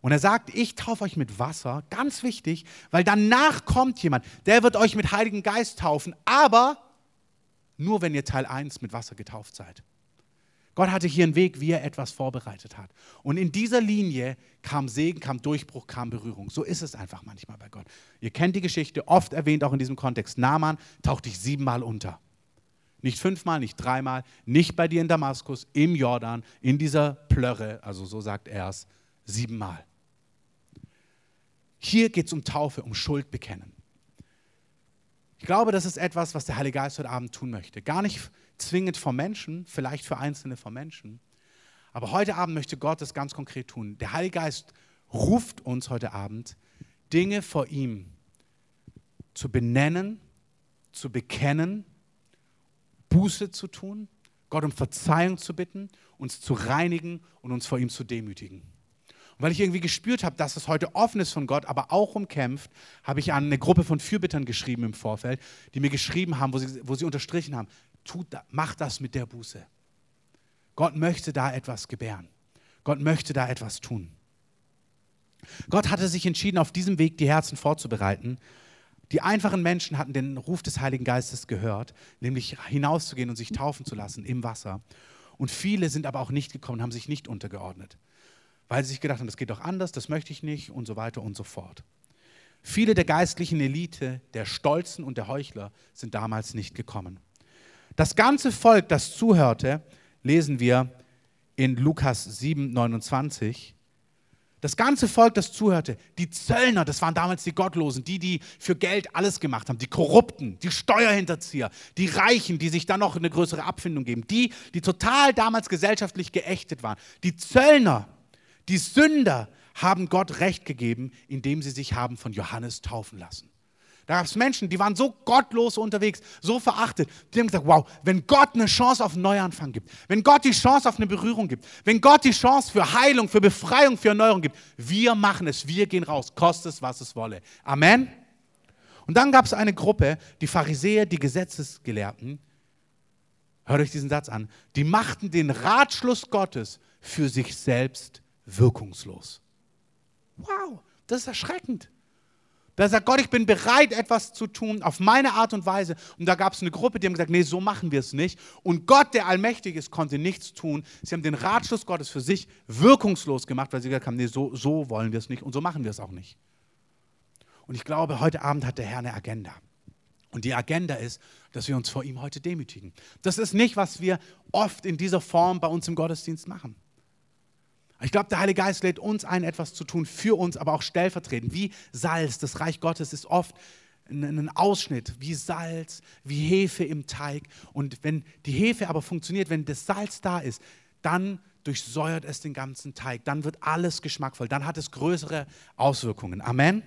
Und er sagt, ich taufe euch mit Wasser, ganz wichtig, weil danach kommt jemand, der wird euch mit Heiligen Geist taufen, aber nur wenn ihr Teil 1 mit Wasser getauft seid. Gott hatte hier einen Weg, wie er etwas vorbereitet hat. Und in dieser Linie kam Segen, kam Durchbruch, kam Berührung. So ist es einfach manchmal bei Gott. Ihr kennt die Geschichte, oft erwähnt auch in diesem Kontext. Naaman taucht dich siebenmal unter. Nicht fünfmal, nicht dreimal, nicht bei dir in Damaskus, im Jordan, in dieser Plörre, also so sagt er es, siebenmal. Hier geht es um Taufe, um Schuld bekennen. Ich glaube, das ist etwas, was der Heilige Geist heute Abend tun möchte. Gar nicht zwingend vor Menschen, vielleicht für Einzelne von Menschen. Aber heute Abend möchte Gott das ganz konkret tun. Der Heilige Geist ruft uns heute Abend, Dinge vor ihm zu benennen, zu bekennen, Buße zu tun, Gott um Verzeihung zu bitten, uns zu reinigen und uns vor ihm zu demütigen. Und weil ich irgendwie gespürt habe, dass es heute offen ist von Gott, aber auch umkämpft, habe ich an eine Gruppe von Fürbittern geschrieben im Vorfeld, die mir geschrieben haben, wo sie, wo sie unterstrichen haben, tut, mach das mit der Buße. Gott möchte da etwas gebären. Gott möchte da etwas tun. Gott hatte sich entschieden, auf diesem Weg die Herzen vorzubereiten. Die einfachen Menschen hatten den Ruf des Heiligen Geistes gehört, nämlich hinauszugehen und sich taufen zu lassen im Wasser. Und viele sind aber auch nicht gekommen, haben sich nicht untergeordnet, weil sie sich gedacht haben, das geht doch anders, das möchte ich nicht und so weiter und so fort. Viele der geistlichen Elite, der Stolzen und der Heuchler sind damals nicht gekommen. Das ganze Volk, das zuhörte, lesen wir in Lukas 7, 29. Das ganze Volk, das zuhörte, die Zöllner, das waren damals die Gottlosen, die, die für Geld alles gemacht haben, die Korrupten, die Steuerhinterzieher, die Reichen, die sich dann noch eine größere Abfindung geben, die, die total damals gesellschaftlich geächtet waren. Die Zöllner, die Sünder haben Gott Recht gegeben, indem sie sich haben von Johannes taufen lassen. Da gab es Menschen, die waren so gottlos unterwegs, so verachtet. Die haben gesagt, wow, wenn Gott eine Chance auf einen Neuanfang gibt, wenn Gott die Chance auf eine Berührung gibt, wenn Gott die Chance für Heilung, für Befreiung, für Erneuerung gibt, wir machen es, wir gehen raus, kostet es, was es wolle. Amen. Und dann gab es eine Gruppe, die Pharisäer, die Gesetzesgelehrten, hört euch diesen Satz an, die machten den Ratschluss Gottes für sich selbst wirkungslos. Wow, das ist erschreckend. Da sagt Gott, ich bin bereit, etwas zu tun auf meine Art und Weise. Und da gab es eine Gruppe, die haben gesagt, nee, so machen wir es nicht. Und Gott, der allmächtig ist, konnte nichts tun. Sie haben den Ratschluss Gottes für sich wirkungslos gemacht, weil sie gesagt haben, nee, so, so wollen wir es nicht und so machen wir es auch nicht. Und ich glaube, heute Abend hat der Herr eine Agenda. Und die Agenda ist, dass wir uns vor ihm heute demütigen. Das ist nicht, was wir oft in dieser Form bei uns im Gottesdienst machen. Ich glaube, der Heilige Geist lädt uns ein, etwas zu tun für uns, aber auch stellvertretend. Wie Salz, das Reich Gottes ist oft ein Ausschnitt, wie Salz, wie Hefe im Teig. Und wenn die Hefe aber funktioniert, wenn das Salz da ist, dann durchsäuert es den ganzen Teig. Dann wird alles geschmackvoll. Dann hat es größere Auswirkungen. Amen.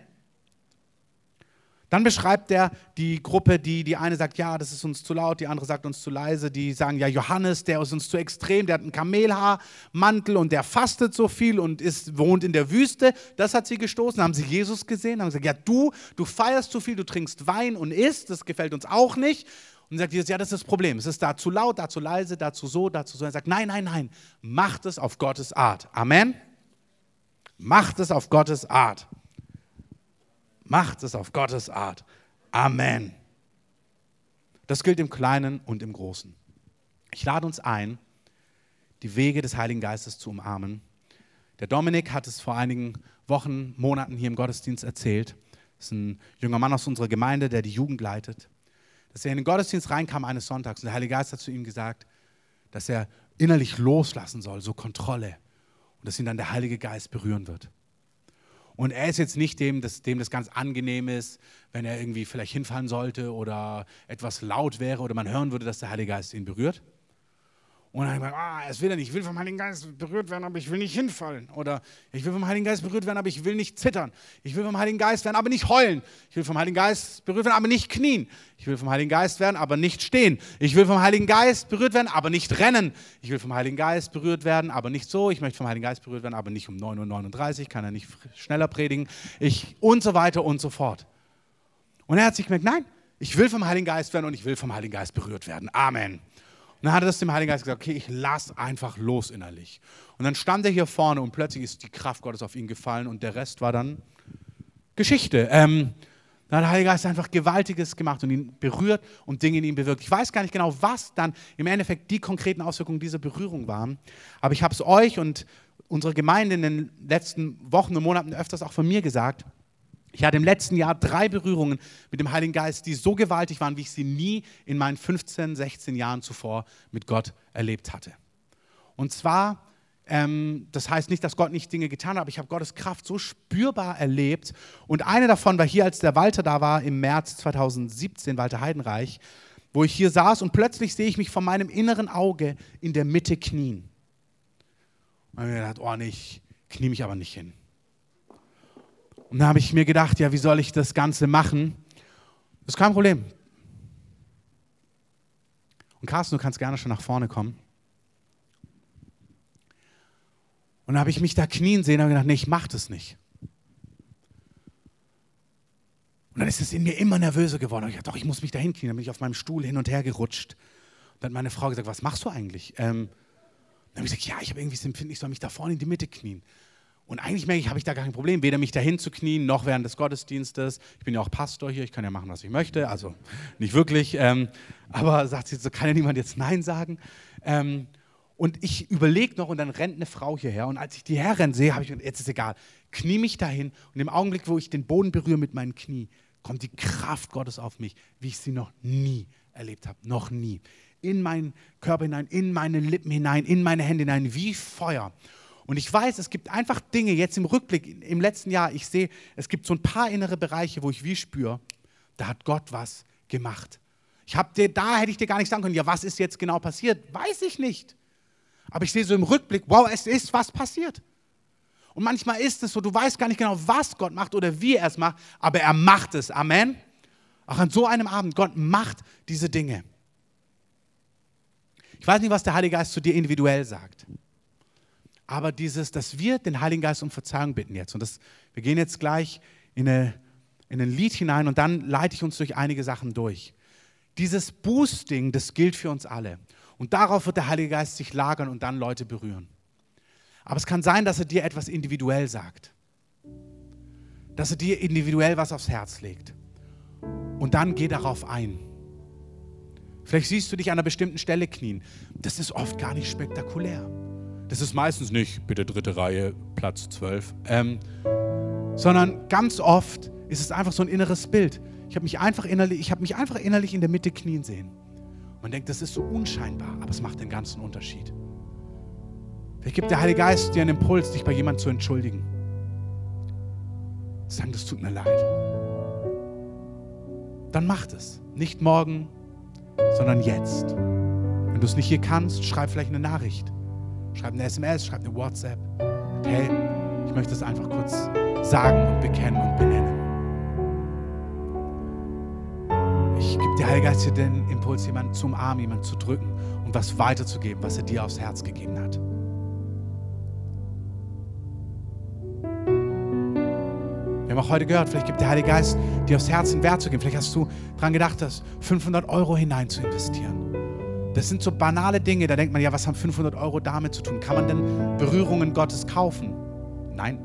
Dann beschreibt er die Gruppe, die, die eine sagt, ja, das ist uns zu laut, die andere sagt uns zu leise, die sagen, ja, Johannes, der ist uns zu extrem, der hat einen Kamelhaarmantel und der fastet so viel und ist, wohnt in der Wüste. Das hat sie gestoßen, haben sie Jesus gesehen, haben gesagt, ja, du, du feierst zu viel, du trinkst Wein und isst, das gefällt uns auch nicht. Und sagt Jesus, ja, das ist das Problem. Es ist da zu laut, da zu leise, da zu so, da zu so. Er sagt, nein, nein, nein, macht es auf Gottes Art. Amen. Macht es auf Gottes Art. Macht es auf Gottes Art. Amen. Das gilt im Kleinen und im Großen. Ich lade uns ein, die Wege des Heiligen Geistes zu umarmen. Der Dominik hat es vor einigen Wochen, Monaten hier im Gottesdienst erzählt. Das ist ein junger Mann aus unserer Gemeinde, der die Jugend leitet. Dass er in den Gottesdienst reinkam eines Sonntags und der Heilige Geist hat zu ihm gesagt, dass er innerlich loslassen soll, so Kontrolle. Und dass ihn dann der Heilige Geist berühren wird. Und er ist jetzt nicht dem, dass, dem das ganz angenehm ist, wenn er irgendwie vielleicht hinfallen sollte oder etwas laut wäre oder man hören würde, dass der Heilige Geist ihn berührt. Und dann gesagt, ah, es will er nicht, ich will vom Heiligen Geist berührt werden, aber ich will nicht hinfallen. Oder ich will vom Heiligen Geist berührt werden, aber ich will nicht zittern. Ich will vom Heiligen Geist werden, aber nicht heulen. Ich will vom Heiligen Geist berührt werden, aber nicht knien. Ich will vom Heiligen Geist werden, aber nicht stehen. Ich will vom Heiligen Geist berührt werden, aber nicht rennen. Ich will vom Heiligen Geist berührt werden, aber nicht so. Ich möchte vom Heiligen Geist berührt werden, aber nicht um 9.39 Uhr, kann er nicht schneller predigen. Ich und so weiter und so fort. Und er hat sich gemerkt, nein, ich will vom Heiligen Geist werden und ich will vom Heiligen Geist berührt werden. Amen. Und dann hat er das dem Heiligen Geist gesagt, okay, ich lass einfach los innerlich. Und dann stand er hier vorne und plötzlich ist die Kraft Gottes auf ihn gefallen und der Rest war dann Geschichte. Ähm, dann hat der Heilige Geist einfach Gewaltiges gemacht und ihn berührt und Dinge in ihm bewirkt. Ich weiß gar nicht genau, was dann im Endeffekt die konkreten Auswirkungen dieser Berührung waren, aber ich habe es euch und unserer Gemeinde in den letzten Wochen und Monaten öfters auch von mir gesagt. Ich hatte im letzten Jahr drei Berührungen mit dem Heiligen Geist, die so gewaltig waren, wie ich sie nie in meinen 15, 16 Jahren zuvor mit Gott erlebt hatte. Und zwar, ähm, das heißt nicht, dass Gott nicht Dinge getan hat, aber ich habe Gottes Kraft so spürbar erlebt. Und eine davon war hier, als der Walter da war, im März 2017, Walter Heidenreich, wo ich hier saß und plötzlich sehe ich mich von meinem inneren Auge in der Mitte knien. Und ich habe mir gedacht, oh, nee, ich knie mich aber nicht hin. Und da habe ich mir gedacht, ja, wie soll ich das Ganze machen? Das ist kein Problem. Und Carsten, du kannst gerne schon nach vorne kommen. Und dann habe ich mich da knien sehen und gedacht, nee, ich mache das nicht. Und dann ist es in mir immer nervöser geworden. Und ich dachte, doch, ich muss mich da hinknien. Dann bin ich auf meinem Stuhl hin und her gerutscht. Und dann hat meine Frau gesagt, was machst du eigentlich? Ähm, dann habe ich gesagt, ja, ich habe irgendwie das Empfinden, ich soll mich da vorne in die Mitte knien. Und eigentlich merke ich, habe ich da gar kein Problem, weder mich dahin zu knien, noch während des Gottesdienstes. Ich bin ja auch Pastor hier, ich kann ja machen, was ich möchte, also nicht wirklich. Ähm, aber [laughs] sagt sie, so kann ja niemand jetzt Nein sagen. Ähm, und ich überlege noch und dann rennt eine Frau hierher. Und als ich die herrennen sehe, habe ich gedacht, jetzt ist egal, knie mich dahin. Und im Augenblick, wo ich den Boden berühre mit meinen Knie, kommt die Kraft Gottes auf mich, wie ich sie noch nie erlebt habe. Noch nie. In meinen Körper hinein, in meine Lippen hinein, in meine Hände hinein, wie Feuer. Und ich weiß, es gibt einfach Dinge, jetzt im Rückblick, im letzten Jahr, ich sehe, es gibt so ein paar innere Bereiche, wo ich wie spüre, da hat Gott was gemacht. Ich habe dir, da hätte ich dir gar nicht sagen können, ja, was ist jetzt genau passiert? Weiß ich nicht. Aber ich sehe so im Rückblick, wow, es ist was passiert. Und manchmal ist es so, du weißt gar nicht genau, was Gott macht oder wie er es macht, aber er macht es. Amen. Auch an so einem Abend, Gott macht diese Dinge. Ich weiß nicht, was der Heilige Geist zu dir individuell sagt aber dieses, dass wir den Heiligen Geist um Verzeihung bitten jetzt. Und das, wir gehen jetzt gleich in, eine, in ein Lied hinein und dann leite ich uns durch einige Sachen durch. Dieses Boosting, das gilt für uns alle. Und darauf wird der Heilige Geist sich lagern und dann Leute berühren. Aber es kann sein, dass er dir etwas individuell sagt. Dass er dir individuell was aufs Herz legt. Und dann geh darauf ein. Vielleicht siehst du dich an einer bestimmten Stelle knien. Das ist oft gar nicht spektakulär. Das ist meistens nicht, bitte dritte Reihe, Platz 12. Ähm, sondern ganz oft ist es einfach so ein inneres Bild. Ich habe mich, einfach innerlich, hab mich einfach innerlich in der Mitte knien sehen. Man denkt, das ist so unscheinbar, aber es macht den ganzen Unterschied. Vielleicht gibt der Heilige Geist dir einen Impuls, dich bei jemandem zu entschuldigen. Sagen, das tut mir leid. Dann mach es. Nicht morgen, sondern jetzt. Wenn du es nicht hier kannst, schreib vielleicht eine Nachricht. Schreib eine SMS, schreib eine WhatsApp. Hey, ich möchte es einfach kurz sagen und bekennen und benennen. Ich gebe dir, Heilige Geist, hier den Impuls, jemanden zu umarmen, jemanden zu drücken und was weiterzugeben, was er dir aufs Herz gegeben hat. Wir haben auch heute gehört, vielleicht gibt der Heilige Geist dir aufs Herz einen Wert zu geben. Vielleicht hast du daran gedacht, das 500 Euro hinein zu investieren. Das sind so banale Dinge, da denkt man, ja, was haben 500 Euro damit zu tun? Kann man denn Berührungen Gottes kaufen? Nein.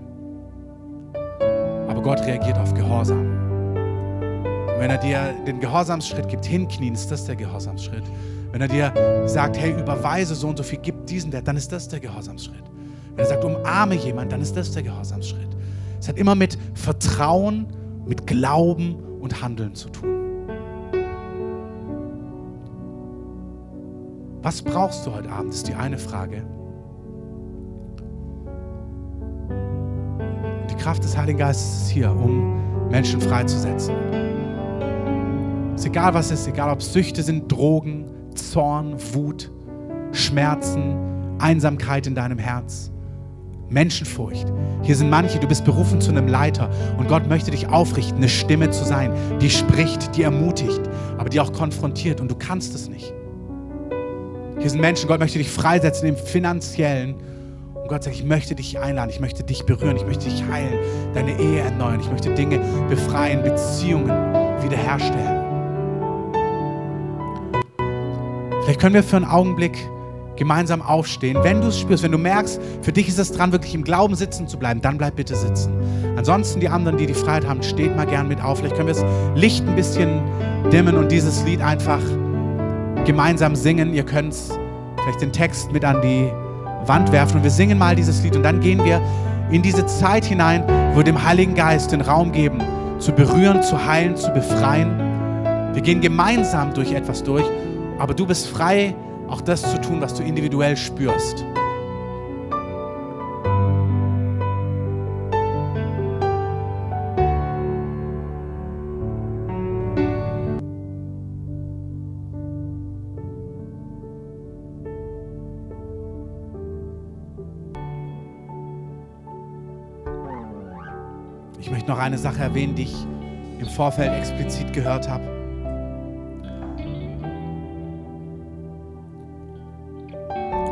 Aber Gott reagiert auf Gehorsam. Und wenn er dir den Gehorsamsschritt gibt, hinknien, ist das der Gehorsamsschritt. Wenn er dir sagt, hey, überweise so und so viel, gib diesen dann ist das der Gehorsamsschritt. Wenn er sagt, umarme jemand, dann ist das der Gehorsamsschritt. Es hat immer mit Vertrauen, mit Glauben und Handeln zu tun. Was brauchst du heute Abend, ist die eine Frage. Die Kraft des Heiligen Geistes ist hier, um Menschen freizusetzen. Es ist egal, was es ist, egal ob Süchte sind, Drogen, Zorn, Wut, Schmerzen, Einsamkeit in deinem Herz. Menschenfurcht. Hier sind manche, du bist berufen zu einem Leiter und Gott möchte dich aufrichten, eine Stimme zu sein, die spricht, die ermutigt, aber die auch konfrontiert und du kannst es nicht. Hier sind Menschen, Gott möchte dich freisetzen im finanziellen und Gott sagt, ich möchte dich einladen, ich möchte dich berühren, ich möchte dich heilen, deine Ehe erneuern, ich möchte Dinge befreien, Beziehungen wiederherstellen. Vielleicht können wir für einen Augenblick gemeinsam aufstehen. Wenn du es spürst, wenn du merkst, für dich ist es dran, wirklich im Glauben sitzen zu bleiben, dann bleib bitte sitzen. Ansonsten die anderen, die die Freiheit haben, steht mal gern mit auf. Vielleicht können wir das Licht ein bisschen dimmen und dieses Lied einfach gemeinsam singen. Ihr könnt vielleicht den Text mit an die Wand werfen und wir singen mal dieses Lied und dann gehen wir in diese Zeit hinein, wo wir dem Heiligen Geist den Raum geben, zu berühren, zu heilen, zu befreien. Wir gehen gemeinsam durch etwas durch, aber du bist frei, auch das zu tun, was du individuell spürst. Ich möchte noch eine Sache erwähnen, die ich im Vorfeld explizit gehört habe.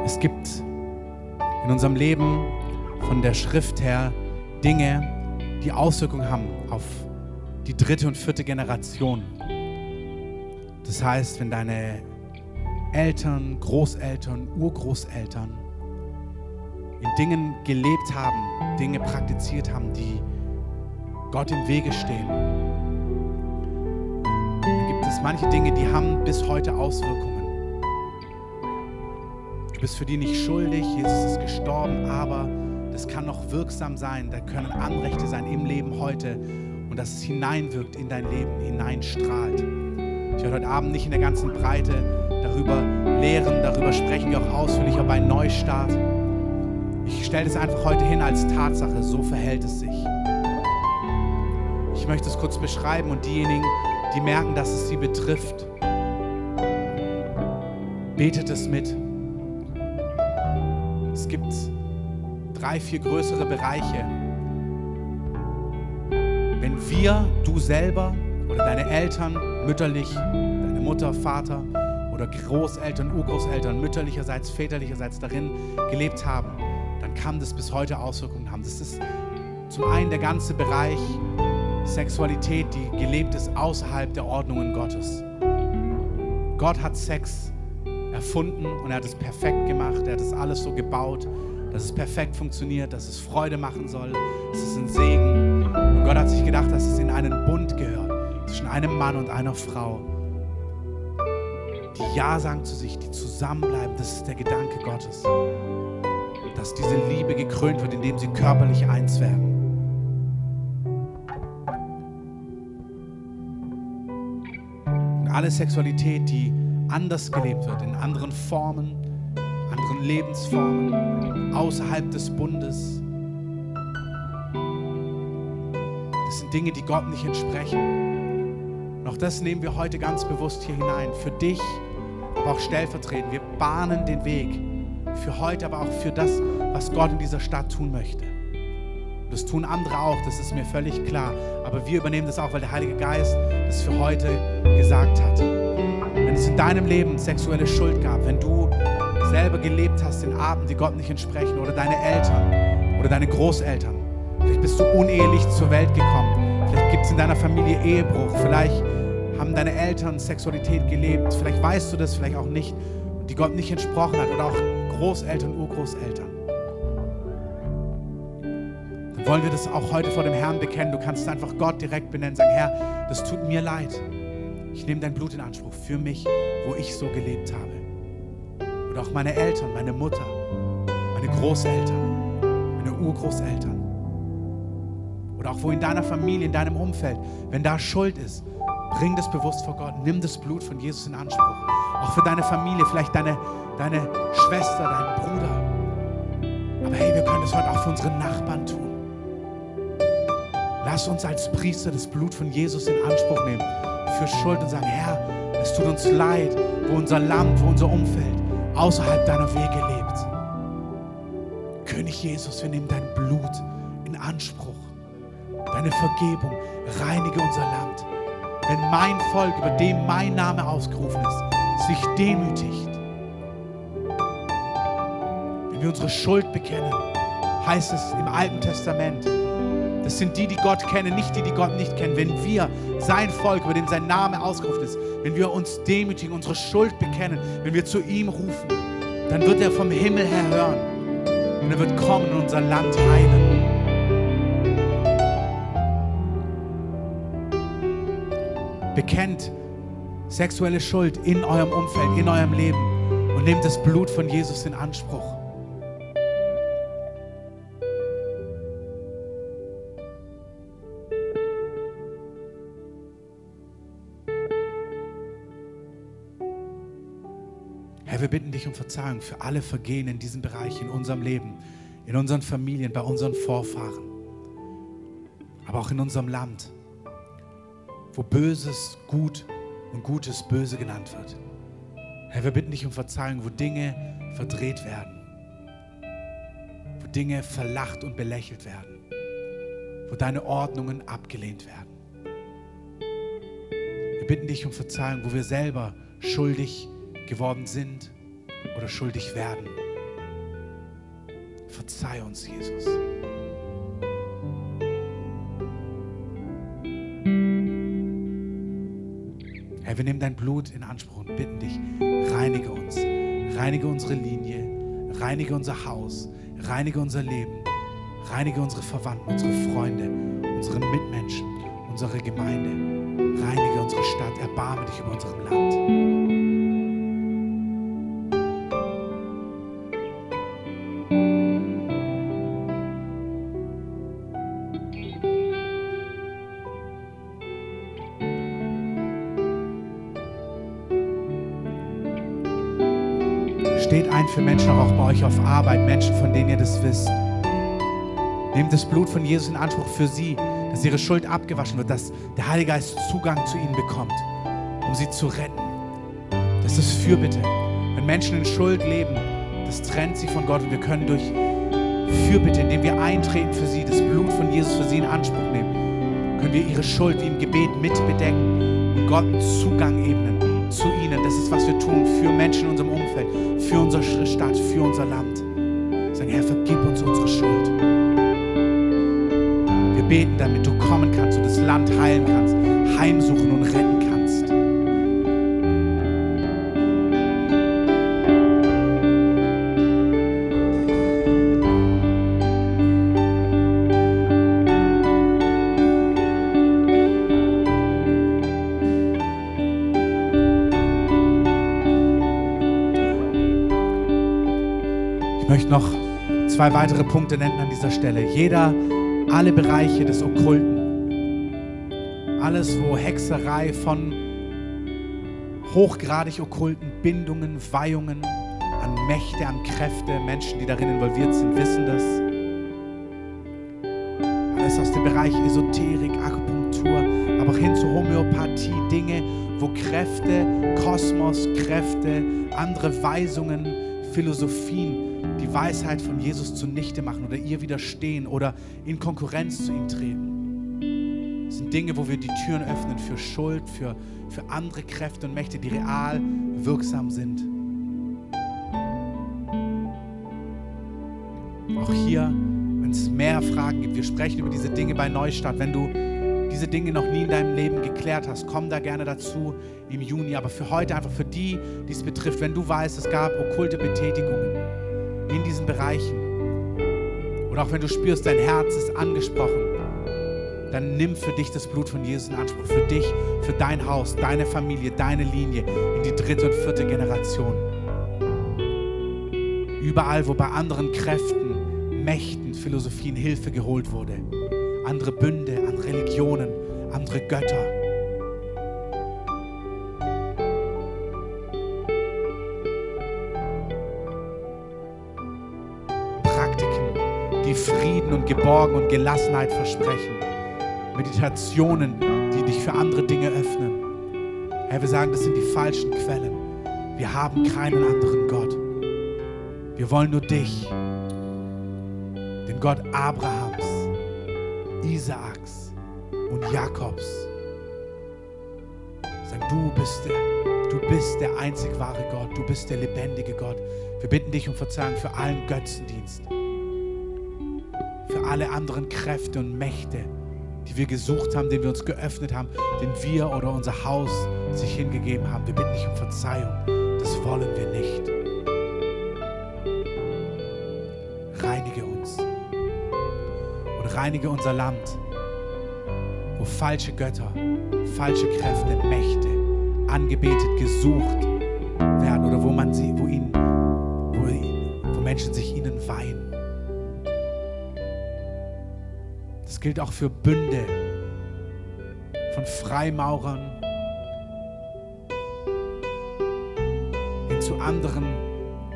Es gibt in unserem Leben von der Schrift her Dinge, die Auswirkungen haben auf die dritte und vierte Generation. Das heißt, wenn deine Eltern, Großeltern, Urgroßeltern in Dingen gelebt haben, Dinge praktiziert haben, die Gott im Wege stehen, dann gibt es manche Dinge, die haben bis heute Auswirkungen. Du bist für die nicht schuldig, Jesus ist gestorben, aber das kann noch wirksam sein. Da können Anrechte sein im Leben heute und dass es hineinwirkt in dein Leben, hineinstrahlt. Ich werde heute Abend nicht in der ganzen Breite darüber lehren, darüber sprechen wir auch ausführlich über einen Neustart. Ich stelle es einfach heute hin als Tatsache, so verhält es sich. Ich möchte es kurz beschreiben und diejenigen, die merken, dass es sie betrifft, betet es mit. Es gibt drei, vier größere Bereiche. Wenn wir, du selber oder deine Eltern, mütterlich, deine Mutter, Vater oder Großeltern, Urgroßeltern, mütterlicherseits, väterlicherseits darin gelebt haben, dann kann das bis heute Auswirkungen haben. Das ist zum einen der ganze Bereich Sexualität, die gelebt ist außerhalb der Ordnungen Gottes. Gott hat Sex erfunden und er hat es perfekt gemacht. Er hat es alles so gebaut, dass es perfekt funktioniert, dass es Freude machen soll. Es ist ein Segen. Und Gott hat sich gedacht, dass es in einen Bund gehört zwischen einem Mann und einer Frau. Die Ja sagen zu sich, die zusammenbleiben, das ist der Gedanke Gottes. Dass diese Liebe gekrönt wird, indem sie körperlich eins werden. Alle Sexualität, die anders gelebt wird, in anderen Formen, anderen Lebensformen, außerhalb des Bundes. Das sind Dinge, die Gott nicht entsprechen. Und auch das nehmen wir heute ganz bewusst hier hinein. Für dich, aber auch stellvertretend. Wir bahnen den Weg für heute, aber auch für das, was Gott in dieser Stadt tun möchte. Das tun andere auch, das ist mir völlig klar. Aber wir übernehmen das auch, weil der Heilige Geist das für heute gesagt hat. Wenn es in deinem Leben sexuelle Schuld gab, wenn du selber gelebt hast in Arten, die Gott nicht entsprechen, oder deine Eltern oder deine Großeltern, vielleicht bist du unehelich zur Welt gekommen, vielleicht gibt es in deiner Familie Ehebruch, vielleicht haben deine Eltern Sexualität gelebt, vielleicht weißt du das, vielleicht auch nicht, die Gott nicht entsprochen hat, oder auch Großeltern, Urgroßeltern wollen wir das auch heute vor dem Herrn bekennen. Du kannst einfach Gott direkt benennen, sagen, Herr, das tut mir leid. Ich nehme dein Blut in Anspruch für mich, wo ich so gelebt habe. Und auch meine Eltern, meine Mutter, meine Großeltern, meine Urgroßeltern. Oder auch wo in deiner Familie, in deinem Umfeld, wenn da Schuld ist, bring das bewusst vor Gott. Nimm das Blut von Jesus in Anspruch. Auch für deine Familie, vielleicht deine, deine Schwester, deinen Bruder. Aber hey, wir können das heute auch für unsere Nachbarn tun. Lass uns als Priester das Blut von Jesus in Anspruch nehmen für Schuld und sagen, Herr, es tut uns leid, wo unser Land, wo unser Umfeld außerhalb deiner Wege lebt. König Jesus, wir nehmen dein Blut in Anspruch. Deine Vergebung, reinige unser Land. Wenn mein Volk, über dem mein Name ausgerufen ist, sich demütigt, wenn wir unsere Schuld bekennen, heißt es im Alten Testament, das sind die, die Gott kennen, nicht die, die Gott nicht kennen. Wenn wir sein Volk, über dem sein Name ausgerufen ist, wenn wir uns demütigen, unsere Schuld bekennen, wenn wir zu ihm rufen, dann wird er vom Himmel her hören und er wird kommen und unser Land heilen. Bekennt sexuelle Schuld in eurem Umfeld, in eurem Leben und nehmt das Blut von Jesus in Anspruch. Bitten dich um Verzeihung für alle Vergehen in diesem Bereich, in unserem Leben, in unseren Familien, bei unseren Vorfahren, aber auch in unserem Land, wo Böses gut und Gutes böse genannt wird. Herr, wir bitten dich um Verzeihung, wo Dinge verdreht werden, wo Dinge verlacht und belächelt werden, wo deine Ordnungen abgelehnt werden. Wir bitten dich um Verzeihung, wo wir selber schuldig geworden sind oder schuldig werden. Verzeih uns, Jesus. Herr, wir nehmen dein Blut in Anspruch und bitten dich, reinige uns, reinige unsere Linie, reinige unser Haus, reinige unser Leben, reinige unsere Verwandten, unsere Freunde, unsere Mitmenschen, unsere Gemeinde, reinige unsere Stadt, erbarme dich über unserem Land. Euch auf Arbeit, Menschen, von denen ihr das wisst. Nehmt das Blut von Jesus in Anspruch für sie, dass ihre Schuld abgewaschen wird, dass der Heilige Geist Zugang zu ihnen bekommt, um sie zu retten. Das ist Fürbitte. Wenn Menschen in Schuld leben, das trennt sie von Gott und wir können durch Fürbitte, indem wir eintreten für sie, das Blut von Jesus für sie in Anspruch nehmen, können wir ihre Schuld wie im Gebet mitbedecken und Gott Zugang ebnen zu ihnen. Das ist, was wir tun für Menschen in unserem Umfeld, für unsere Stadt, für unser Land. Sagen, Herr, vergib uns unsere Schuld. Wir beten, damit du kommen kannst und das Land heilen kannst, heimsuchen zwei weitere Punkte nennen an dieser Stelle. Jeder, alle Bereiche des Okkulten, alles, wo Hexerei von hochgradig okkulten Bindungen, Weihungen, an Mächte, an Kräfte. Menschen, die darin involviert sind, wissen das. Alles aus dem Bereich Esoterik, Akupunktur, aber auch hin zur Homöopathie, Dinge, wo Kräfte, Kosmos, Kräfte, andere Weisungen, Philosophien Weisheit von Jesus zunichte machen oder ihr widerstehen oder in Konkurrenz zu ihm treten. Das sind Dinge, wo wir die Türen öffnen für Schuld, für, für andere Kräfte und Mächte, die real wirksam sind. Auch hier, wenn es mehr Fragen gibt, wir sprechen über diese Dinge bei Neustadt. Wenn du diese Dinge noch nie in deinem Leben geklärt hast, komm da gerne dazu im Juni. Aber für heute einfach für die, die es betrifft, wenn du weißt, es gab okkulte Betätigungen in diesen Bereichen. Und auch wenn du spürst, dein Herz ist angesprochen, dann nimm für dich das Blut von Jesus in Anspruch. Für dich, für dein Haus, deine Familie, deine Linie in die dritte und vierte Generation. Überall, wo bei anderen Kräften, Mächten, Philosophien Hilfe geholt wurde. Andere Bünde, andere Religionen, andere Götter. Und Geborgen und Gelassenheit versprechen. Meditationen, die dich für andere Dinge öffnen. Herr, wir sagen, das sind die falschen Quellen. Wir haben keinen anderen Gott. Wir wollen nur dich, den Gott Abrahams, Isaaks und Jakobs. Sag, du bist der, du bist der einzig wahre Gott, du bist der lebendige Gott. Wir bitten dich um Verzeihung für allen Götzendienst, alle anderen Kräfte und Mächte, die wir gesucht haben, denen wir uns geöffnet haben, den wir oder unser Haus sich hingegeben haben. Wir bitten dich um Verzeihung. Das wollen wir nicht. Reinige uns und reinige unser Land, wo falsche Götter, falsche Kräfte, Mächte angebetet, gesucht werden oder wo man sie, wo ihnen, wo, wo Menschen sich ihnen weihen. Gilt auch für Bünde von Freimaurern hin zu anderen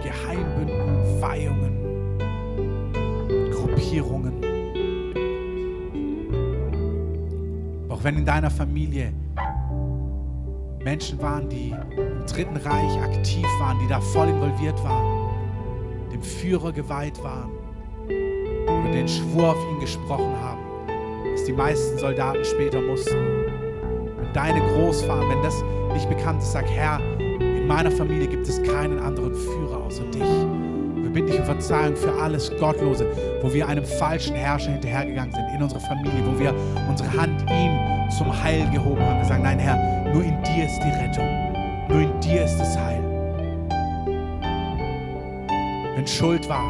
Geheimbünden, Weihungen, Gruppierungen. Auch wenn in deiner Familie Menschen waren, die im Dritten Reich aktiv waren, die da voll involviert waren, dem Führer geweiht waren oder den Schwur auf ihn gesprochen haben, die meisten Soldaten später mussten. Und deine Großfahren, wenn das nicht bekannt ist, sag Herr, in meiner Familie gibt es keinen anderen Führer außer dich. Wir bitten dich um Verzeihung für alles Gottlose, wo wir einem falschen Herrscher hinterhergegangen sind in unserer Familie, wo wir unsere Hand ihm zum Heil gehoben haben. Wir sagen, nein Herr, nur in dir ist die Rettung, nur in dir ist das Heil. Wenn Schuld war,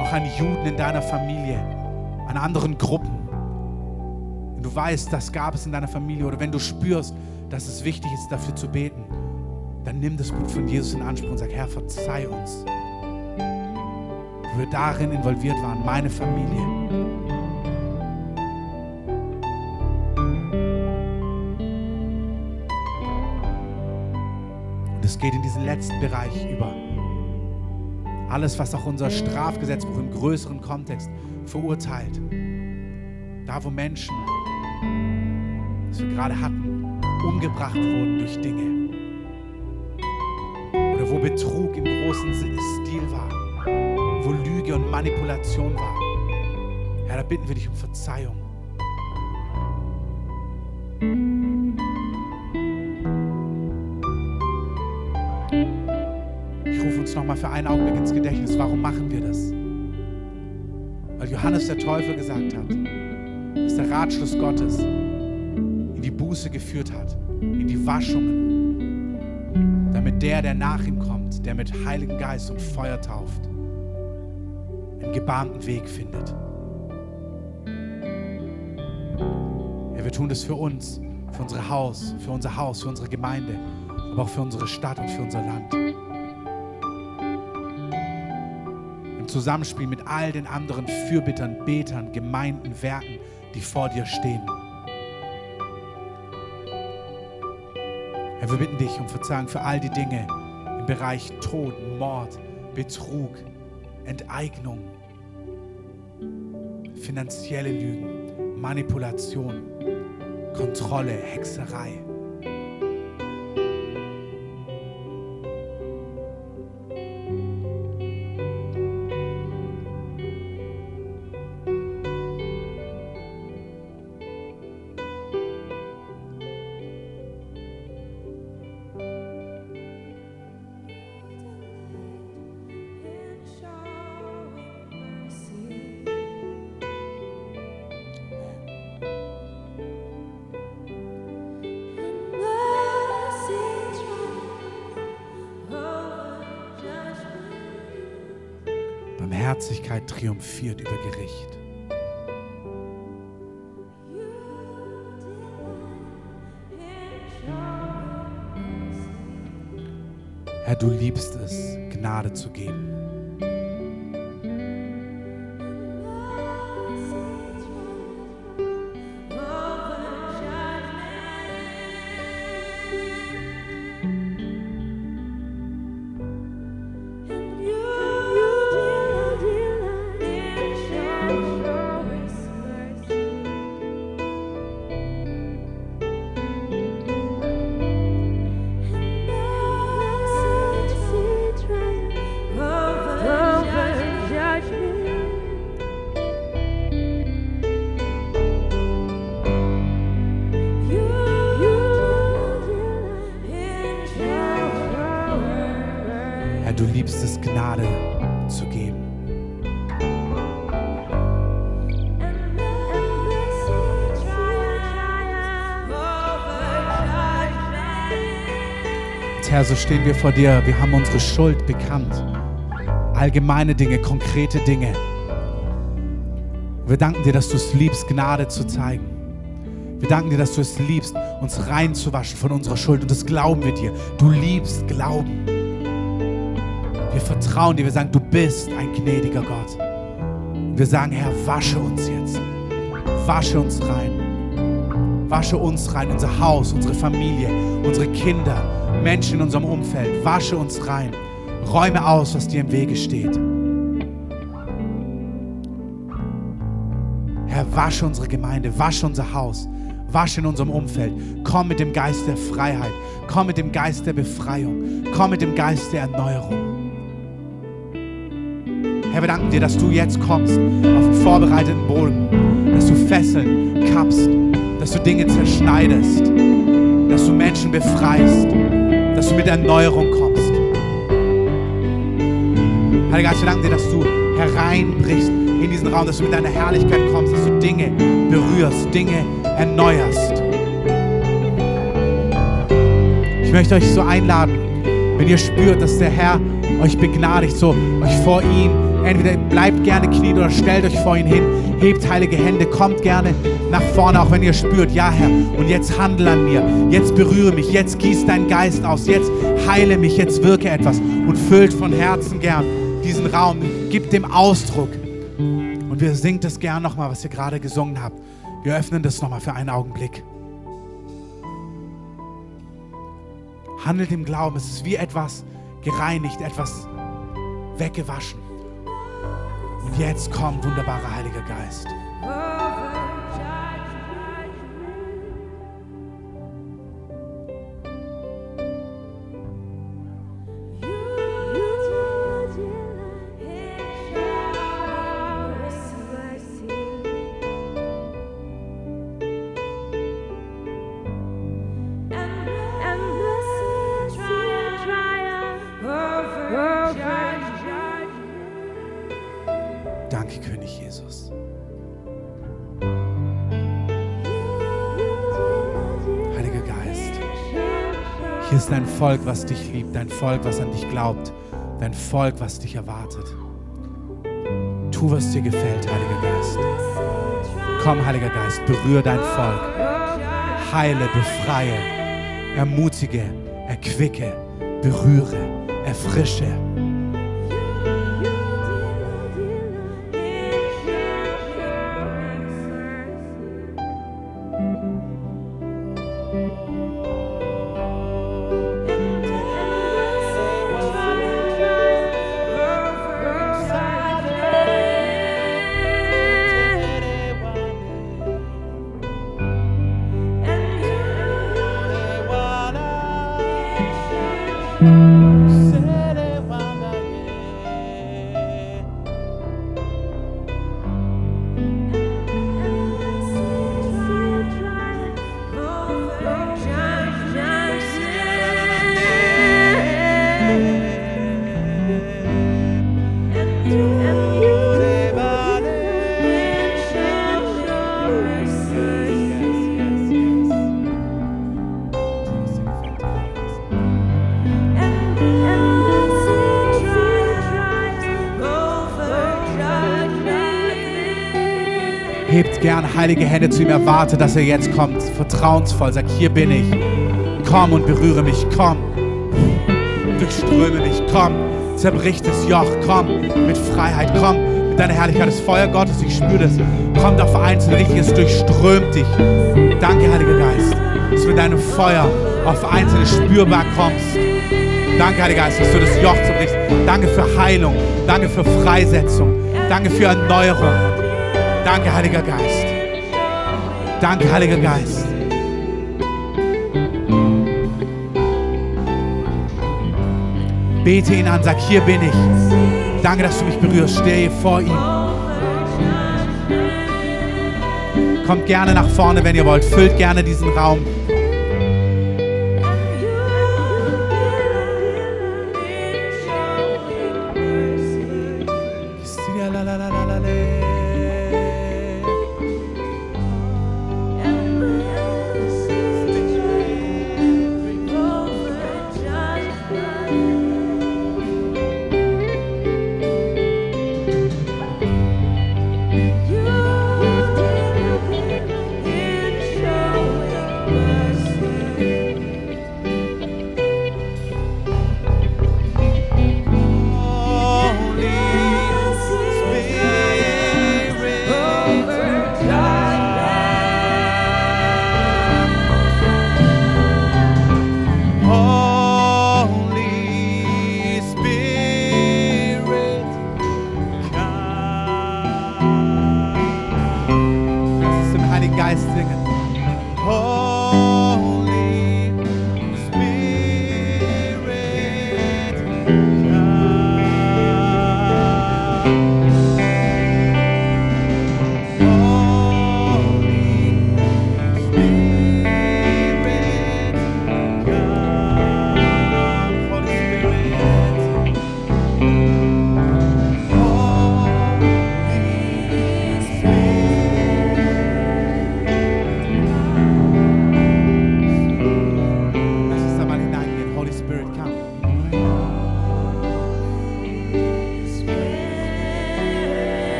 auch an Juden in deiner Familie, an anderen Gruppen, wenn weißt, das gab es in deiner Familie oder wenn du spürst, dass es wichtig ist, dafür zu beten, dann nimm das Blut von Jesus in Anspruch und sag, Herr, verzeih uns. Wo wir darin involviert waren, meine Familie. Und es geht in diesen letzten Bereich über. Alles, was auch unser Strafgesetzbuch im größeren Kontext verurteilt. Da, wo Menschen, das wir gerade hatten, umgebracht wurden durch Dinge. Oder wo Betrug im großen Stil war. Wo Lüge und Manipulation war. Herr, da bitten wir dich um Verzeihung. Ich rufe uns nochmal für einen Augenblick ins Gedächtnis. Warum machen wir das? Weil Johannes der Teufel gesagt hat, dass der Ratschluss Gottes Buße geführt hat, in die Waschungen, damit der, der nach ihm kommt, der mit Heiligen Geist und Feuer tauft, einen gebahnten Weg findet. Ja, wir tun das für uns, für unser Haus, für unser Haus, für unsere Gemeinde, aber auch für unsere Stadt und für unser Land. Im Zusammenspiel mit all den anderen Fürbittern, Betern, Gemeinden, Werken, die vor dir stehen. Herr, wir bitten dich um Verzeihung für all die Dinge im Bereich Tod, Mord, Betrug, Enteignung, finanzielle Lügen, Manipulation, Kontrolle, Hexerei. Triumphiert über Gericht. Herr, du liebst es, Gnade zu geben. Herr, so stehen wir vor dir. Wir haben unsere Schuld bekannt. Allgemeine Dinge, konkrete Dinge. Wir danken dir, dass du es liebst, Gnade zu zeigen. Wir danken dir, dass du es liebst, uns reinzuwaschen von unserer Schuld. Und das glauben wir dir. Du liebst Glauben. Wir vertrauen dir. Wir sagen, du bist ein gnädiger Gott. Wir sagen, Herr, wasche uns jetzt. Wasche uns rein. Wasche uns rein, unser Haus, unsere Familie, unsere Kinder, Menschen in unserem Umfeld. Wasche uns rein. Räume aus, was dir im Wege steht. Herr, wasche unsere Gemeinde, wasche unser Haus, wasche in unserem Umfeld. Komm mit dem Geist der Freiheit, komm mit dem Geist der Befreiung, komm mit dem Geist der Erneuerung. Herr, wir danken dir, dass du jetzt kommst auf den vorbereiteten Boden, dass du Fesseln kappst, dass du Dinge zerschneidest, dass du Menschen befreist dass du mit Erneuerung kommst. Heiliger Geist, wir danken dir, dass du hereinbrichst in diesen Raum, dass du mit deiner Herrlichkeit kommst, dass du Dinge berührst, Dinge erneuerst. Ich möchte euch so einladen, wenn ihr spürt, dass der Herr euch begnadigt, so euch vor ihm, entweder bleibt gerne knien oder stellt euch vor ihn hin, hebt heilige Hände, kommt gerne nach vorne, auch wenn ihr spürt, ja Herr, und jetzt handle an mir, jetzt berühre mich, jetzt gieß deinen Geist aus, jetzt heile mich, jetzt wirke etwas und füllt von Herzen gern diesen Raum, gibt dem Ausdruck. Und wir singt es gern nochmal, was ihr gerade gesungen habt. Wir öffnen das nochmal für einen Augenblick. Handelt im Glauben, es ist wie etwas gereinigt, etwas weggewaschen. Und jetzt kommt wunderbarer Heiliger Geist. Volk, was dich liebt, dein Volk, was an dich glaubt, dein Volk, was dich erwartet. Tu, was dir gefällt, Heiliger Geist. Komm, Heiliger Geist, berühre dein Volk. Heile, befreie, ermutige, erquicke, berühre, erfrische. Hebt gern heilige Hände zu ihm, erwarte, dass er jetzt kommt. Vertrauensvoll, sag, hier bin ich. Komm und berühre mich, komm. Durchströme mich, komm. Zerbrich das Joch, komm. Mit Freiheit, komm. Mit deiner Herrlichkeit, das Feuer Gottes, ich spüre das. Kommt auf Einzelne, richtig, es durchströmt dich. Danke, Heiliger Geist, dass du mit deinem Feuer auf Einzelne spürbar kommst. Danke, Heiliger Geist, dass du das Joch zerbrichst. Danke für Heilung. Danke für Freisetzung. Danke für Erneuerung. Danke, Heiliger Geist. Danke, Heiliger Geist. Bete ihn an, sag, hier bin ich. Danke, dass du mich berührst. Stehe vor ihm. Kommt gerne nach vorne, wenn ihr wollt. Füllt gerne diesen Raum.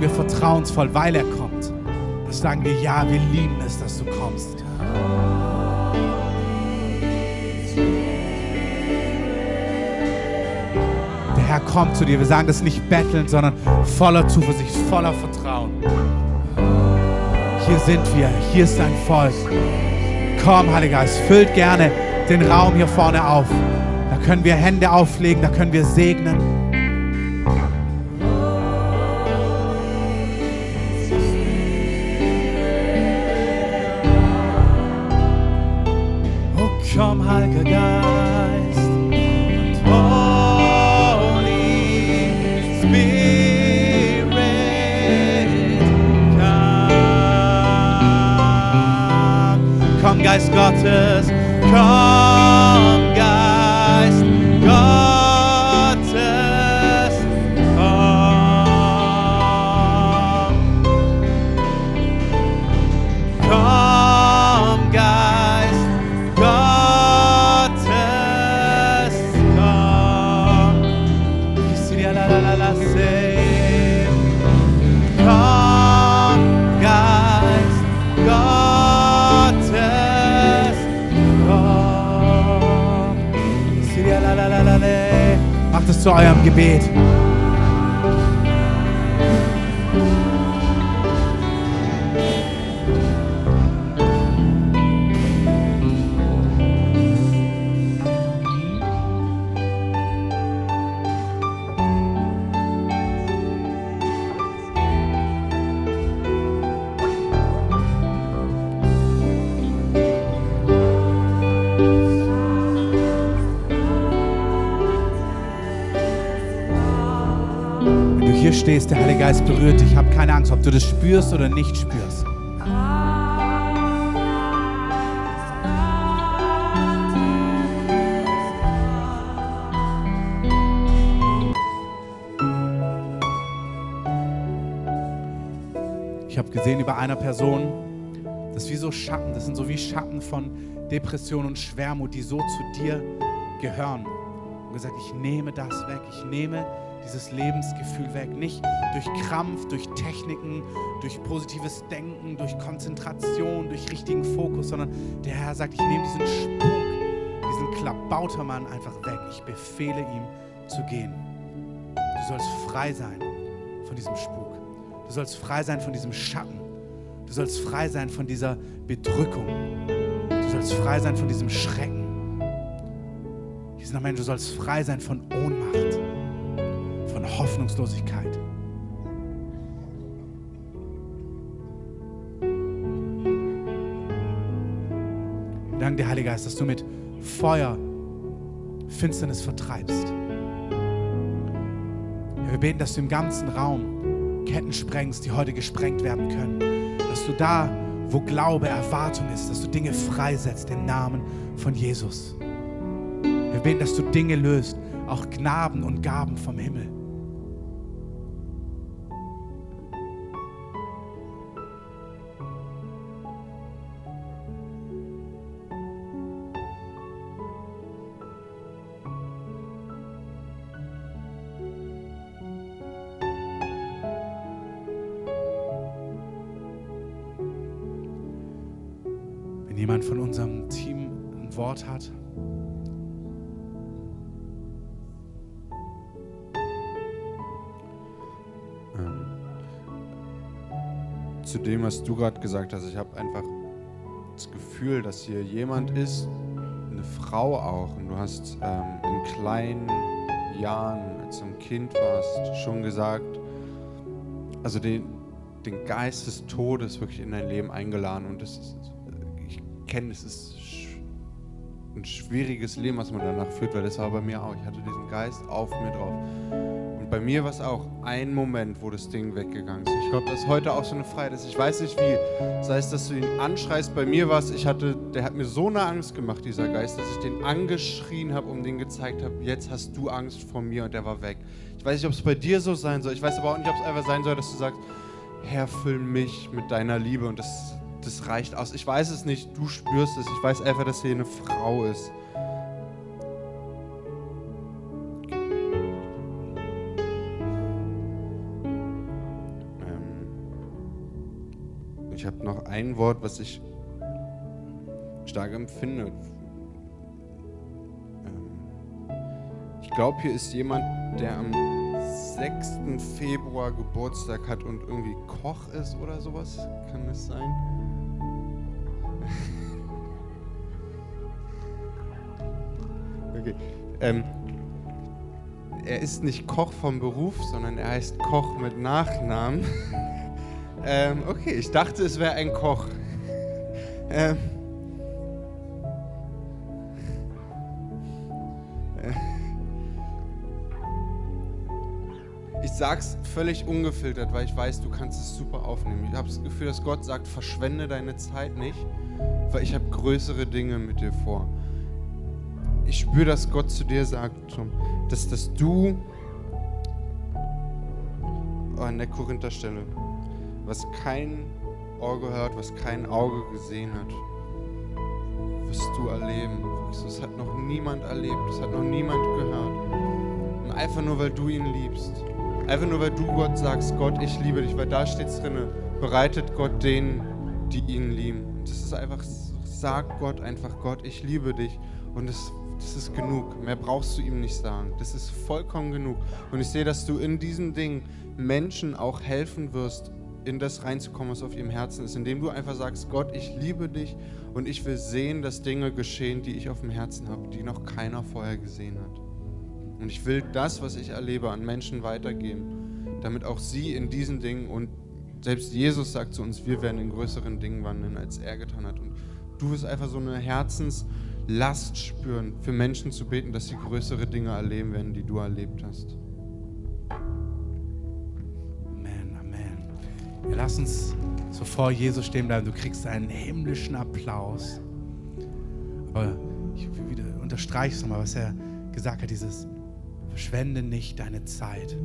Sagen wir vertrauensvoll, weil er kommt. Das sagen wir, ja, wir lieben es, dass du kommst. Der Herr kommt zu dir. Wir sagen das nicht betteln, sondern voller Zuversicht, voller Vertrauen. Hier sind wir, hier ist dein Volk. Komm, Heiliger Geist, füllt gerne den Raum hier vorne auf. Da können wir Hände auflegen, da können wir segnen. Stehst, der Heilige Geist berührt dich. Hab keine Angst, ob du das spürst oder nicht spürst. Ich habe gesehen über einer Person, das ist wie so Schatten, das sind so wie Schatten von Depression und Schwermut, die so zu dir gehören. Und gesagt, ich nehme das weg, ich nehme dieses Lebensgefühl weg. Nicht durch Krampf, durch Techniken, durch positives Denken, durch Konzentration, durch richtigen Fokus, sondern der Herr sagt, ich nehme diesen Spuk, diesen Klabautermann einfach weg. Ich befehle ihm zu gehen. Du sollst frei sein von diesem Spuk. Du sollst frei sein von diesem Schatten. Du sollst frei sein von dieser Bedrückung. Du sollst frei sein von diesem Schrecken. Jesus, Amen. Du sollst frei sein von Ohnmacht von Hoffnungslosigkeit. Dank dir, Heiliger Geist, dass du mit Feuer Finsternis vertreibst. Wir beten, dass du im ganzen Raum Ketten sprengst, die heute gesprengt werden können. Dass du da, wo Glaube, Erwartung ist, dass du Dinge freisetzt im Namen von Jesus. Wir beten, dass du Dinge löst, auch Gnaden und Gaben vom Himmel. Du gerade gesagt hast, ich habe einfach das Gefühl, dass hier jemand ist, eine Frau auch, und du hast ähm, in kleinen Jahren, als du ein Kind warst, schon gesagt, also den, den Geist des Todes wirklich in dein Leben eingeladen und das ist kenne, es ist ein schwieriges Leben, was man danach führt, weil das war bei mir auch. Ich hatte diesen Geist auf mir drauf. Bei mir war es auch ein Moment, wo das Ding weggegangen ist. Ich glaube, dass heute auch so eine Freiheit ist. Ich weiß nicht wie. Das heißt, dass du ihn anschreist. Bei mir war es, ich hatte, der hat mir so eine Angst gemacht, dieser Geist, dass ich den angeschrien habe und den gezeigt habe, jetzt hast du Angst vor mir und der war weg. Ich weiß nicht, ob es bei dir so sein soll. Ich weiß aber auch nicht, ob es einfach sein soll, dass du sagst, Herr, füll mich mit deiner Liebe. Und das das reicht aus. Ich weiß es nicht, du spürst es. Ich weiß einfach, dass hier eine Frau ist. Ich habe noch ein Wort, was ich stark empfinde. Ähm, ich glaube, hier ist jemand, der am 6. Februar Geburtstag hat und irgendwie Koch ist oder sowas. Kann das sein? [laughs] okay. Ähm, er ist nicht Koch vom Beruf, sondern er heißt Koch mit Nachnamen. [laughs] ähm, okay, ich dachte, es wäre ein Koch. ähm, äh, ich sag's völlig ungefiltert, weil ich weiß, du kannst es super aufnehmen. Ich habe das Gefühl, dass Gott sagt, verschwende deine Zeit nicht, weil ich habe größere Dinge mit dir vor ich spüre, dass Gott zu dir sagt, dass, dass du an der Korintherstelle, was kein Ohr gehört, was kein Auge gesehen hat, wirst du erleben. Das hat noch niemand erlebt, das hat noch niemand gehört. Und einfach nur, weil du ihn liebst. Einfach nur, weil du Gott sagst, Gott, ich liebe dich, weil da steht es drin, bereitet Gott denen, die ihn lieben. Das ist einfach, sag Gott einfach, Gott, ich liebe dich. Und es das ist genug. Mehr brauchst du ihm nicht sagen. Das ist vollkommen genug. Und ich sehe, dass du in diesen Dingen Menschen auch helfen wirst, in das reinzukommen, was auf ihrem Herzen ist, indem du einfach sagst, Gott, ich liebe dich und ich will sehen, dass Dinge geschehen, die ich auf dem Herzen habe, die noch keiner vorher gesehen hat. Und ich will das, was ich erlebe, an Menschen weitergeben, damit auch sie in diesen Dingen und selbst Jesus sagt zu uns, wir werden in größeren Dingen wandeln, als er getan hat. Und du bist einfach so eine Herzens- Last spüren, für Menschen zu beten, dass sie größere Dinge erleben werden, die du erlebt hast. Wir lassen uns so vor Jesus stehen bleiben. Du kriegst einen himmlischen Applaus. Aber ich wieder unterstreiche es nochmal, was er gesagt hat: dieses Verschwende nicht deine Zeit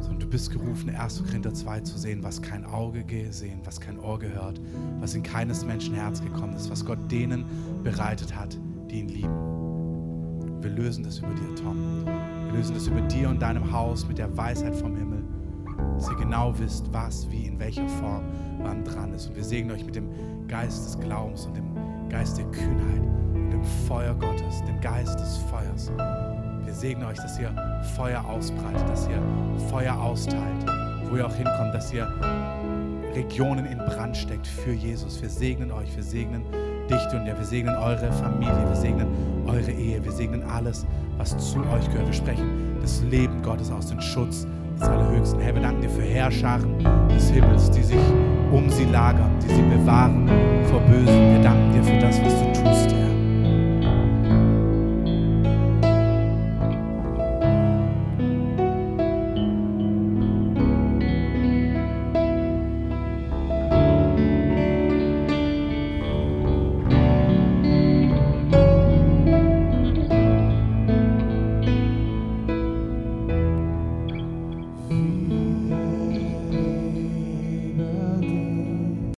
sondern du bist gerufen, 1. Korinther 2 zu sehen, was kein Auge gesehen, was kein Ohr gehört, was in keines Menschen Herz gekommen ist, was Gott denen bereitet hat, die ihn lieben. Wir lösen das über dir, Tom. Wir lösen das über dir und deinem Haus mit der Weisheit vom Himmel, dass ihr genau wisst, was, wie, in welcher Form wann dran ist. Und wir segnen euch mit dem Geist des Glaubens und dem Geist der Kühnheit und dem Feuer Gottes, dem Geist des Feuers. Wir segnen euch, dass ihr Feuer ausbreitet, dass ihr Feuer austeilt, wo ihr auch hinkommt, dass ihr Regionen in Brand steckt für Jesus. Wir segnen euch, wir segnen dich und wir segnen eure Familie, wir segnen eure Ehe, wir segnen alles, was zu euch gehört. Wir sprechen das Leben Gottes aus, den Schutz des Allerhöchsten. Herr, wir danken dir für Herrscharen des Himmels, die sich um sie lagern, die sie bewahren vor Bösen. Wir danken dir für das, was du tust, Herr.